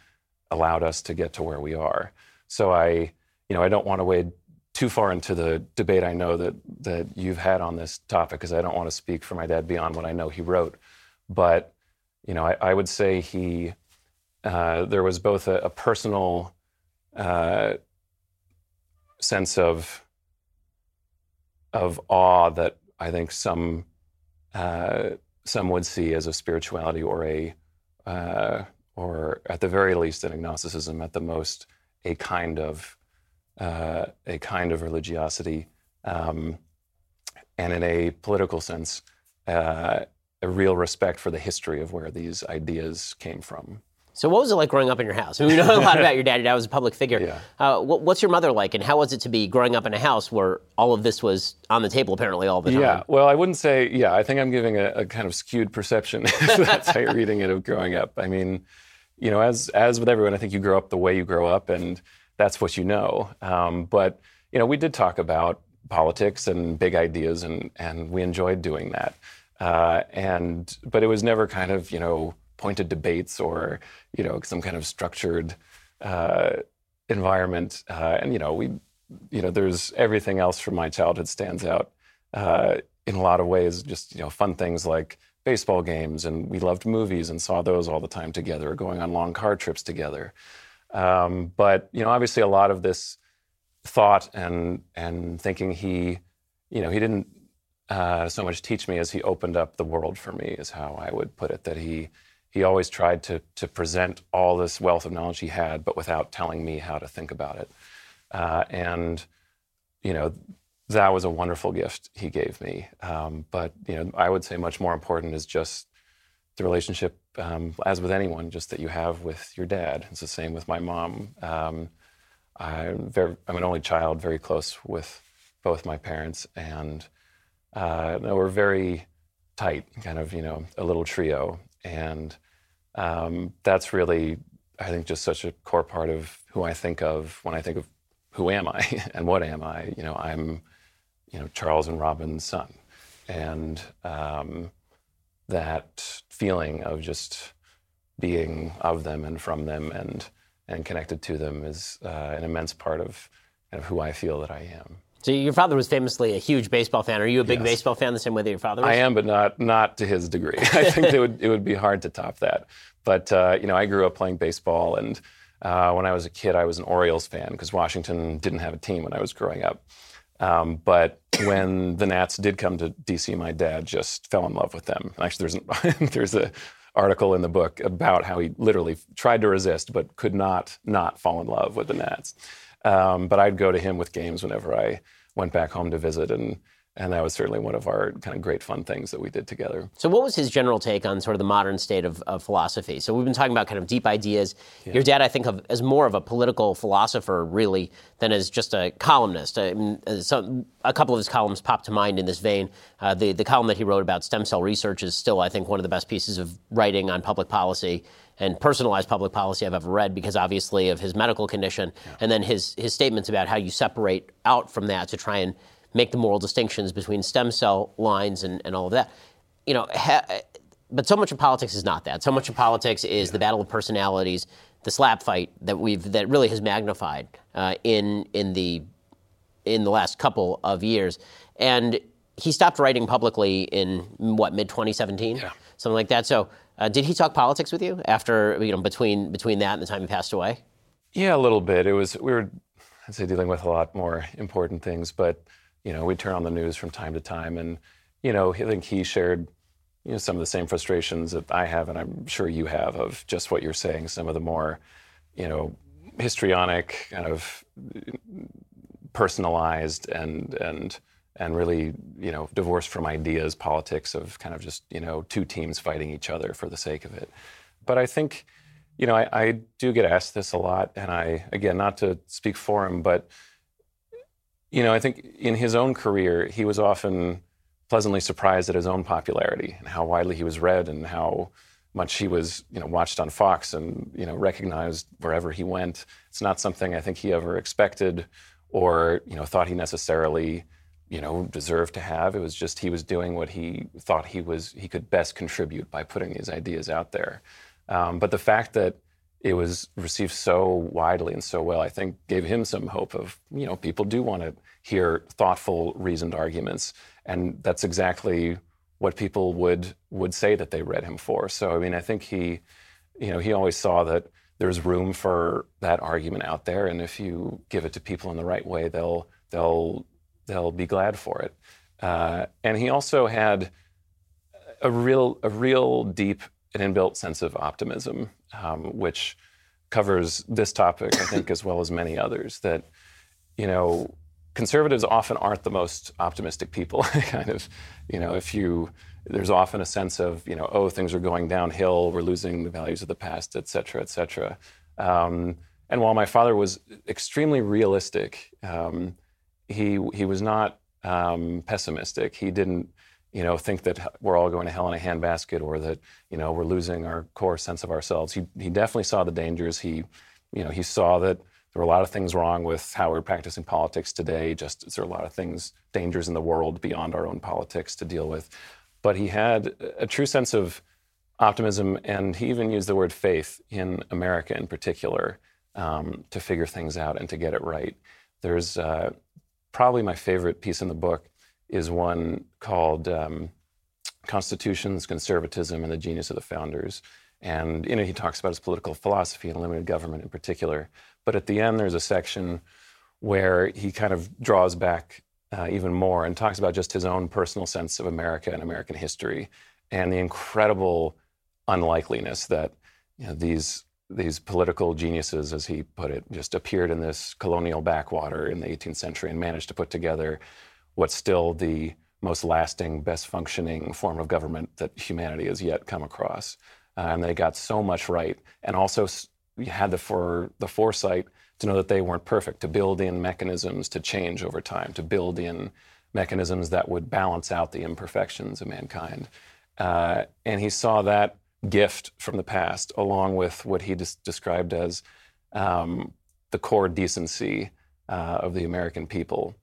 allowed us to get to where we are. So I you know I don't want to wade too far into the debate I know that that you've had on this topic because I don't want to speak for my dad beyond what I know he wrote. But you know, I, I would say he uh, there was both a, a personal uh, sense of of awe that I think some uh, some would see as a spirituality or a uh, or at the very least an agnosticism, at the most a kind of uh, a kind of religiosity, um, and in a political sense, uh, a real respect for the history of where these ideas came from. So, what was it like growing up in your house? I mean, we know a lot about your dad. Your dad was a public figure. Yeah. Uh, what, what's your mother like, and how was it to be growing up in a house where all of this was on the table apparently all the time? Yeah. Well, I wouldn't say. Yeah, I think I'm giving a, a kind of skewed perception. that's how you're reading it of growing up. I mean, you know, as as with everyone, I think you grow up the way you grow up, and that's what you know. Um, but you know, we did talk about politics and big ideas, and and we enjoyed doing that. Uh, and but it was never kind of you know pointed debates or you know some kind of structured uh, environment. Uh, and you know we you know there's everything else from my childhood stands out uh, in a lot of ways. Just you know fun things like baseball games, and we loved movies and saw those all the time together, going on long car trips together. Um, but you know obviously a lot of this thought and and thinking he you know he didn't uh, so much teach me as he opened up the world for me is how I would put it that he he always tried to, to present all this wealth of knowledge he had, but without telling me how to think about it. Uh, and, you know, that was a wonderful gift he gave me. Um, but, you know, I would say much more important is just the relationship, um, as with anyone, just that you have with your dad. It's the same with my mom. Um, I'm, very, I'm an only child, very close with both my parents, and uh, we're very tight, kind of, you know, a little trio. And um, that's really, I think, just such a core part of who I think of when I think of who am I and what am I. You know, I'm, you know, Charles and Robin's son, and um, that feeling of just being of them and from them and and connected to them is uh, an immense part of, of who I feel that I am. So your father was famously a huge baseball fan. Are you a big yes. baseball fan the same way that your father was? I am, but not not to his degree. I think it would it would be hard to top that. But uh, you know, I grew up playing baseball, and uh, when I was a kid, I was an Orioles fan because Washington didn't have a team when I was growing up. Um, but when the Nats did come to DC, my dad just fell in love with them. Actually, there's an, there's a article in the book about how he literally tried to resist but could not not fall in love with the Nats. Um, but I'd go to him with games whenever I went back home to visit, and and that was certainly one of our kind of great fun things that we did together. So, what was his general take on sort of the modern state of, of philosophy? So, we've been talking about kind of deep ideas. Yeah. Your dad, I think, of as more of a political philosopher, really, than as just a columnist. I mean, uh, some, a couple of his columns pop to mind in this vein. Uh, the the column that he wrote about stem cell research is still, I think, one of the best pieces of writing on public policy and personalized public policy I've ever read because obviously of his medical condition, yeah. and then his his statements about how you separate out from that to try and make the moral distinctions between stem cell lines and, and all of that. You know, ha- but so much of politics is not that. So much of politics is yeah. the battle of personalities, the slap fight that we've that really has magnified uh, in in the in the last couple of years, and he stopped writing publicly in what mid 2017, yeah. something like that. So uh, did he talk politics with you after you know between between that and the time he passed away? Yeah, a little bit. It was we were I'd say dealing with a lot more important things, but you know we'd turn on the news from time to time, and you know I think he shared you know, some of the same frustrations that I have, and I'm sure you have, of just what you're saying. Some of the more, you know, histrionic, kind of personalized, and and and really, you know, divorced from ideas politics of kind of just you know two teams fighting each other for the sake of it. But I think, you know, I, I do get asked this a lot, and I again, not to speak for him, but you know, I think in his own career, he was often pleasantly surprised at his own popularity and how widely he was read and how much he was, you know, watched on Fox and you know recognized wherever he went. It's not something I think he ever expected or you know thought he necessarily you know deserved to have. It was just he was doing what he thought he was he could best contribute by putting these ideas out there. Um, but the fact that it was received so widely and so well, I think gave him some hope of, you know, people do want to hear thoughtful, reasoned arguments. And that's exactly what people would would say that they read him for. So I mean, I think he, you know, he always saw that there's room for that argument out there, and if you give it to people in the right way, they'll they'll they'll be glad for it. Uh, and he also had a real a real deep an inbuilt sense of optimism, um, which covers this topic, I think, as well as many others. That you know, conservatives often aren't the most optimistic people. kind of, you know, if you there's often a sense of you know, oh, things are going downhill, we're losing the values of the past, et cetera, et cetera. Um, and while my father was extremely realistic, um, he he was not um, pessimistic. He didn't you know, think that we're all going to hell in a handbasket or that, you know, we're losing our core sense of ourselves. He, he definitely saw the dangers. He, you know, he saw that there were a lot of things wrong with how we're practicing politics today. Just there are a lot of things, dangers in the world beyond our own politics to deal with. But he had a true sense of optimism, and he even used the word faith in America in particular um, to figure things out and to get it right. There's uh, probably my favorite piece in the book is one called um, Constitutions, Conservatism, and the Genius of the Founders. And you know, he talks about his political philosophy and limited government in particular. But at the end, there's a section where he kind of draws back uh, even more and talks about just his own personal sense of America and American history and the incredible unlikeliness that you know, these these political geniuses, as he put it, just appeared in this colonial backwater in the 18th century and managed to put together what's still the most lasting, best functioning form of government that humanity has yet come across. Uh, and they got so much right, and also had the for the foresight to know that they weren't perfect, to build in mechanisms to change over time, to build in mechanisms that would balance out the imperfections of mankind. Uh, and he saw that gift from the past, along with what he des- described as um, the core decency uh, of the American people.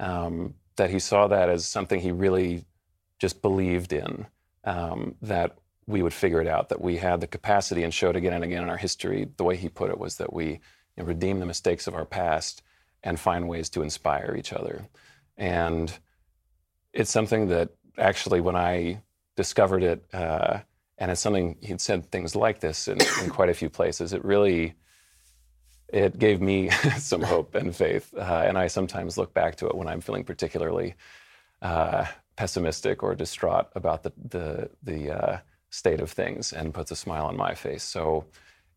Um, that he saw that as something he really just believed in, um, that we would figure it out, that we had the capacity and showed again and again in our history. The way he put it was that we you know, redeem the mistakes of our past and find ways to inspire each other. And it's something that actually, when I discovered it, uh, and it's something he'd said things like this in, in quite a few places, it really it gave me some hope and faith. Uh, and I sometimes look back to it when I'm feeling particularly uh, pessimistic or distraught about the the, the uh, state of things, and puts a smile on my face. So,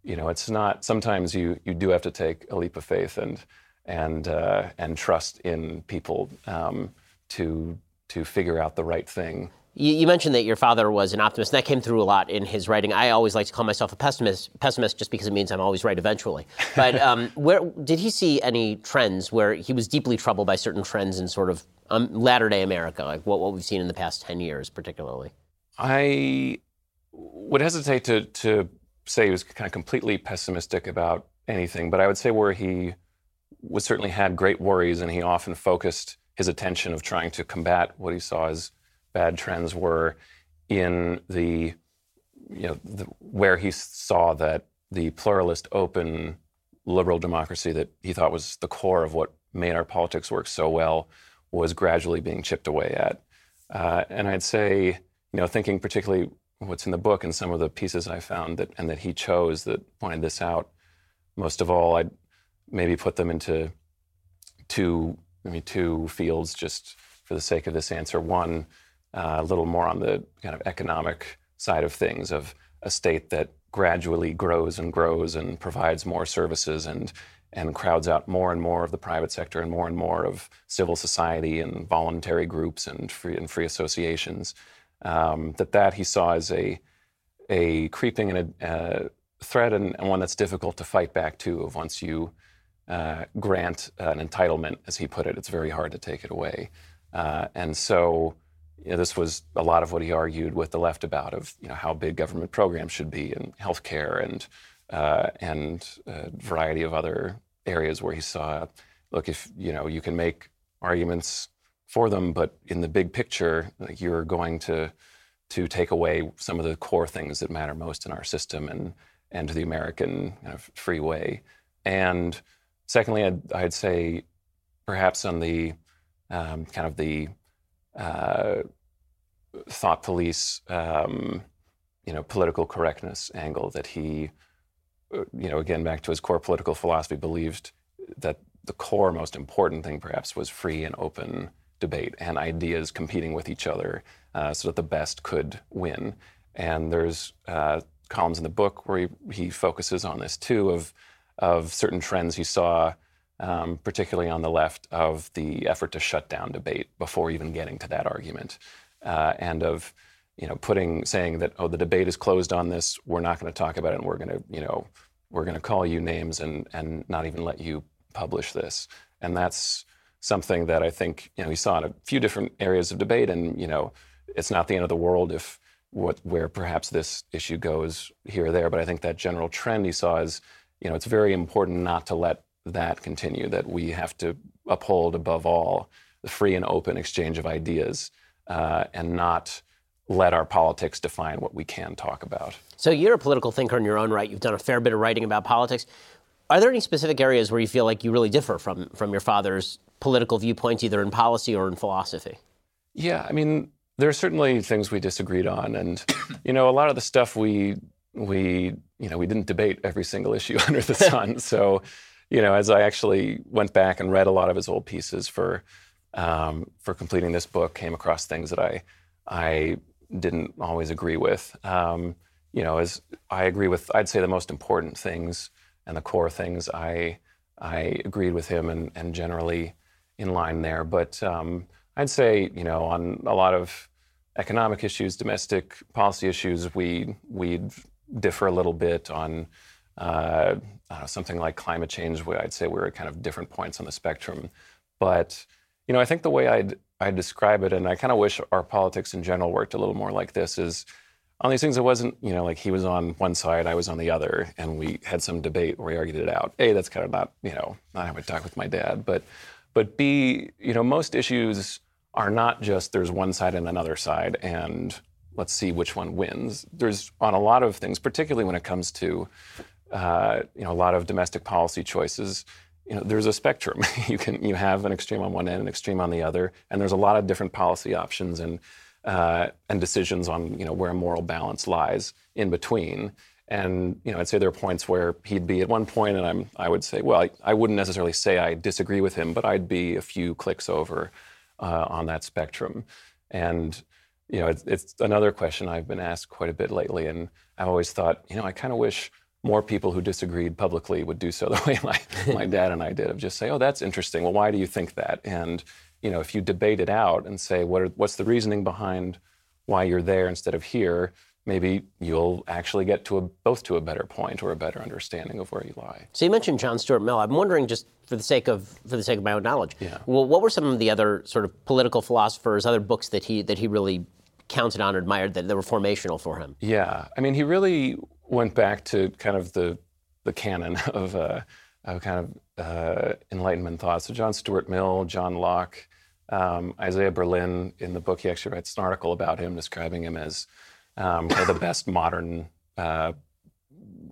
you know, it's not. Sometimes you you do have to take a leap of faith and and uh, and trust in people um, to to figure out the right thing you, you, mentioned that your father was an optimist, and that came through a lot in his writing. I always like to call myself a pessimist, pessimist just because it means I'm always right eventually. But um, where did he see any trends where he was deeply troubled by certain trends in sort of um, latter day America, like what, what we've seen in the past 10 years, particularly? I would hesitate to, to say he was kind of completely pessimistic about anything, but I would say where he was certainly had great worries and he often focused his attention of trying to combat what he saw as bad trends were in the, you know, the, where he saw that the pluralist, open, liberal democracy that he thought was the core of what made our politics work so well was gradually being chipped away at. Uh, and I'd say, you know, thinking particularly what's in the book and some of the pieces I found that and that he chose that pointed this out. Most of all, I'd maybe put them into two, I mean, two fields just for the sake of this answer. One, a little more on the kind of economic side of things of a state that gradually grows and grows and provides more services and and crowds out more and more of the private sector and more and more of civil society and voluntary groups and free and free associations. Um, that that he saw as a a creeping and a, uh, threat and, and, one that's difficult to fight back to. Of once you uh, grant an entitlement, as he put it, it's very hard to take it away. Uh, and so you know, this was a lot of what he argued with the left about of you know how big government programs should be in healthcare and uh, and a variety of other areas where he saw, look, if you know you can make arguments for them, but in the big picture, like, you're going to to take away some of the core things that matter most in our system and and to the American of free way. And secondly, I'd, I'd say perhaps on the um, kind of the uh, thought police, um, you know, political correctness angle that he uh, you know, again, back to his core political philosophy, believed that the core, most important thing perhaps was free and open debate and ideas competing with each other uh, so that the best could win. And there's uh, columns in the book where he, he focuses on this too of, of certain trends he saw, um, particularly on the left, of the effort to shut down debate before even getting to that argument, uh, and of you know, putting saying that oh the debate is closed on this, we're not going to talk about it, and we're going to you know we're going to call you names and and not even let you publish this, and that's something that I think you know he saw in a few different areas of debate, and you know it's not the end of the world if what where perhaps this issue goes here or there, but I think that general trend you saw is you know it's very important not to let that continue, that we have to uphold above all the free and open exchange of ideas uh, and not let our politics define what we can talk about. So you're a political thinker in your own right. You've done a fair bit of writing about politics. Are there any specific areas where you feel like you really differ from from your father's political viewpoints, either in policy or in philosophy? Yeah, I mean, there are certainly things we disagreed on, and you know, a lot of the stuff we we you know we didn't debate every single issue under the sun. so, you know, as I actually went back and read a lot of his old pieces for um, for completing this book, came across things that I I didn't always agree with. Um, you know, as I agree with, I'd say the most important things and the core things I I agreed with him and, and generally in line there. But um, I'd say, you know, on a lot of economic issues, domestic policy issues, we we differ a little bit on uh, know, something like climate change. Where I'd say we're at kind of different points on the spectrum. But you know, I think the way I'd I describe it, and I kind of wish our politics in general worked a little more like this. Is on these things, it wasn't you know like he was on one side, I was on the other, and we had some debate where we argued it out. A, that's kind of not you know not how I talk with my dad, but but B, you know, most issues are not just there's one side and another side, and let's see which one wins. There's on a lot of things, particularly when it comes to uh, you know a lot of domestic policy choices you know, there's a spectrum. you can you have an extreme on one end, an extreme on the other, and there's a lot of different policy options and uh, and decisions on you know where moral balance lies in between. And you know, I'd say there are points where he'd be at one point, and I'm I would say, well, I, I wouldn't necessarily say I disagree with him, but I'd be a few clicks over uh, on that spectrum. And you know, it's, it's another question I've been asked quite a bit lately, and I've always thought, you know, I kind of wish more people who disagreed publicly would do so the way my, my dad and I did of just say, oh, that's interesting. Well, why do you think that? And, you know, if you debate it out and say, what are, what's the reasoning behind why you're there instead of here, maybe you'll actually get to a, both to a better point or a better understanding of where you lie. So you mentioned John Stuart Mill. I'm wondering, just for the sake of for the sake of my own knowledge, yeah. well, what were some of the other sort of political philosophers, other books that he that he really counted on, admired that, that were formational for him? Yeah, I mean, he really went back to kind of the the canon of, uh, of kind of uh, Enlightenment thought. So John Stuart Mill, John Locke, um, Isaiah Berlin. In the book, he actually writes an article about him, describing him as um, kind of the best modern uh,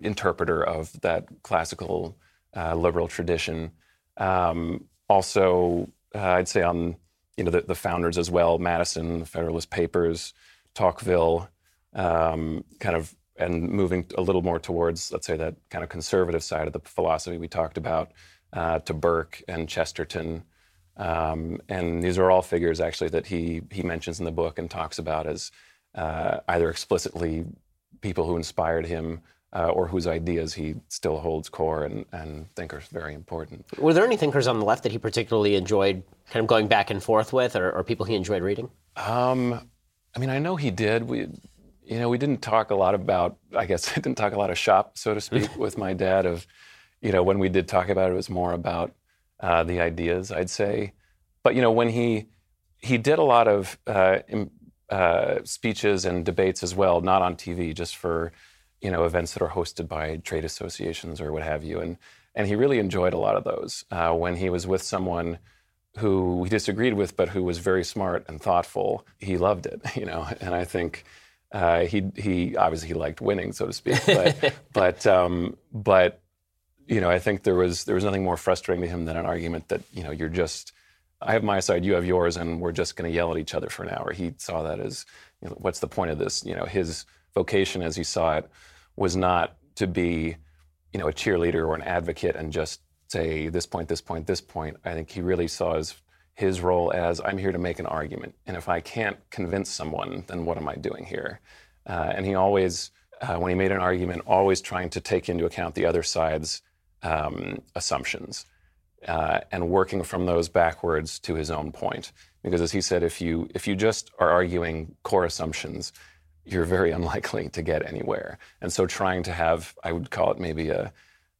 interpreter of that classical uh, liberal tradition. Um, also, uh, I'd say on you know the, the, founders as well: Madison, the Federalist Papers, Tocqueville. Um, kind of and moving a little more towards, let's say, that kind of conservative side of the philosophy we talked about, uh, to Burke and Chesterton. Um, and these are all figures actually that he he mentions in the book and talks about as uh, either explicitly people who inspired him uh, or whose ideas he still holds core and, and think are very important. Were there any thinkers on the left that he particularly enjoyed kind of going back and forth with, or, or people he enjoyed reading? Um, I mean, I know he did. We, you know, we didn't talk a lot about. I guess I didn't talk a lot of shop, so to speak, with my dad. Of, you know, when we did talk about it, it was more about uh, the ideas, I'd say. But you know, when he he did a lot of uh, uh, speeches and debates as well, not on TV, just for you know events that are hosted by trade associations or what have you. And and he really enjoyed a lot of those uh, when he was with someone who he disagreed with, but who was very smart and thoughtful. He loved it, you know. And I think. Uh, he he obviously he liked winning, so to speak, but but um, but you know I think there was there was nothing more frustrating to him than an argument that you know you're just I have my side, you have yours, and we're just going to yell at each other for an hour. He saw that as, you know, what's the point of this? You know, his vocation, as he saw it, was not to be, you know, a cheerleader or an advocate and just say this point, this point, this point. I think he really saw his his role as I'm here to make an argument, and if I can't convince someone, then what am I doing here? Uh, and he always, uh, when he made an argument, always trying to take into account the other side's um, assumptions uh, and working from those backwards to his own point. Because as he said, if you if you just are arguing core assumptions, you're very unlikely to get anywhere. And so trying to have, I would call it maybe a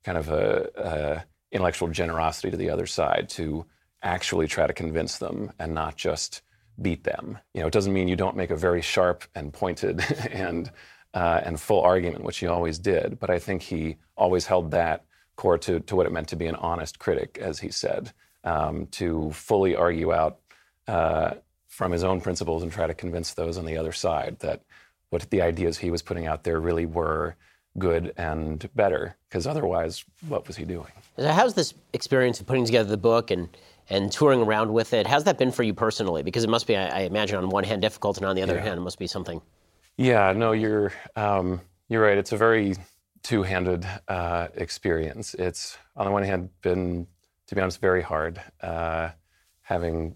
kind of a, a intellectual generosity to the other side to actually try to convince them and not just beat them. You know, it doesn't mean you don't make a very sharp and pointed and uh, and full argument, which he always did. But I think he always held that core to, to what it meant to be an honest critic, as he said, um, to fully argue out uh, from his own principles and try to convince those on the other side that what the ideas he was putting out there really were good and better, because otherwise, what was he doing? So how's this experience of putting together the book and and touring around with it? How's that been for you personally? Because it must be, I, I imagine, on one hand difficult, and on the other yeah. hand, it must be something. Yeah, no, you're um, you're right. It's a very two-handed uh, experience. It's on the one hand been, to be honest, very hard. Uh, having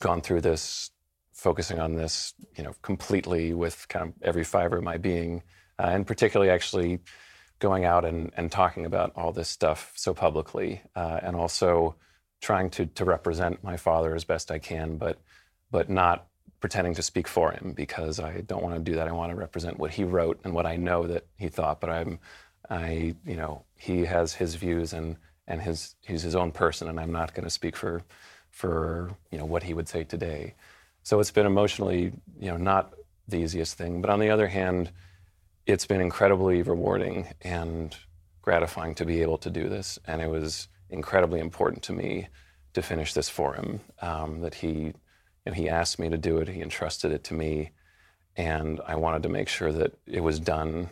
gone through this, focusing on this, you know, completely with kind of every fiber of my being, uh, and particularly actually going out and, and talking about all this stuff so publicly, uh, and also trying to to represent my father as best I can, but but not pretending to speak for him because I don't want to do that. I want to represent what he wrote and what I know that he thought. But I'm, I, you know, he has his views and and his he's his own person, and I'm not going to speak for for you know what he would say today. So it's been emotionally, you know, not the easiest thing. But on the other hand, it's been incredibly rewarding and gratifying to be able to do this, and it was incredibly important to me to finish this for him. Um, that he and he asked me to do it. He entrusted it to me, and I wanted to make sure that it was done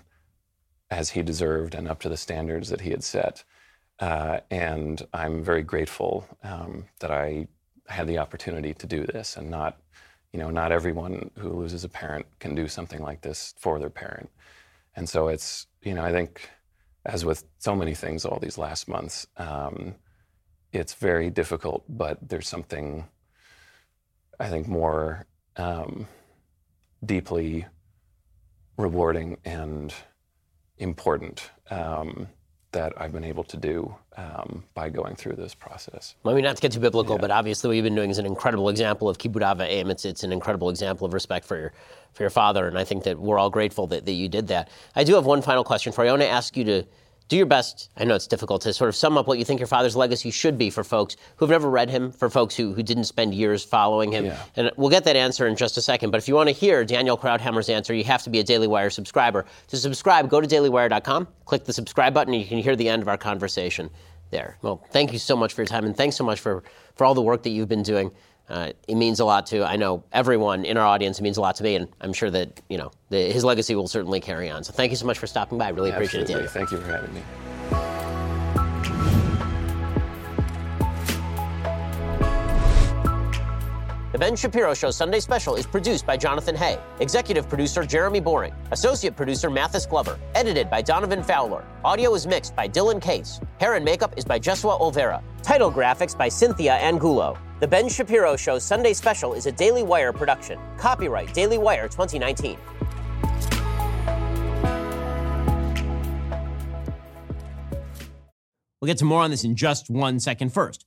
as he deserved and up to the standards that he had set. Uh, and I'm very grateful um, that I had the opportunity to do this, and not, you know, not everyone who loses a parent can do something like this for their parent. And so it's, you know, I think, as with so many things all these last months, um, it's very difficult, but there's something I think, more um, deeply rewarding and important um, that I've been able to do um, by going through this process. I mean, not to get too biblical, yeah. but obviously what you've been doing is an incredible example of kibbud av va'em. It's, it's an incredible example of respect for your, for your father, and I think that we're all grateful that, that you did that. I do have one final question for you. I want to ask you to do your best. I know it's difficult to sort of sum up what you think your father's legacy should be for folks who've never read him, for folks who, who didn't spend years following him. Yeah. And we'll get that answer in just a second. But if you want to hear Daniel Krauthammer's answer, you have to be a Daily Wire subscriber. To subscribe, go to dailywire.com, click the subscribe button, and you can hear the end of our conversation there. Well, thank you so much for your time, and thanks so much for, for all the work that you've been doing. Uh, it means a lot to I know everyone in our audience. It means a lot to me, and I'm sure that you know the, his legacy will certainly carry on. So thank you so much for stopping by. I really Absolutely. appreciate it. Thank you for having me. The Ben Shapiro Show Sunday Special is produced by Jonathan Hay, executive producer Jeremy Boring, associate producer Mathis Glover, edited by Donovan Fowler. Audio is mixed by Dylan Case. Hair and makeup is by Jesua Olvera. Title graphics by Cynthia Angulo. The Ben Shapiro Show Sunday Special is a Daily Wire production. Copyright Daily Wire 2019. We'll get to more on this in just one second. First,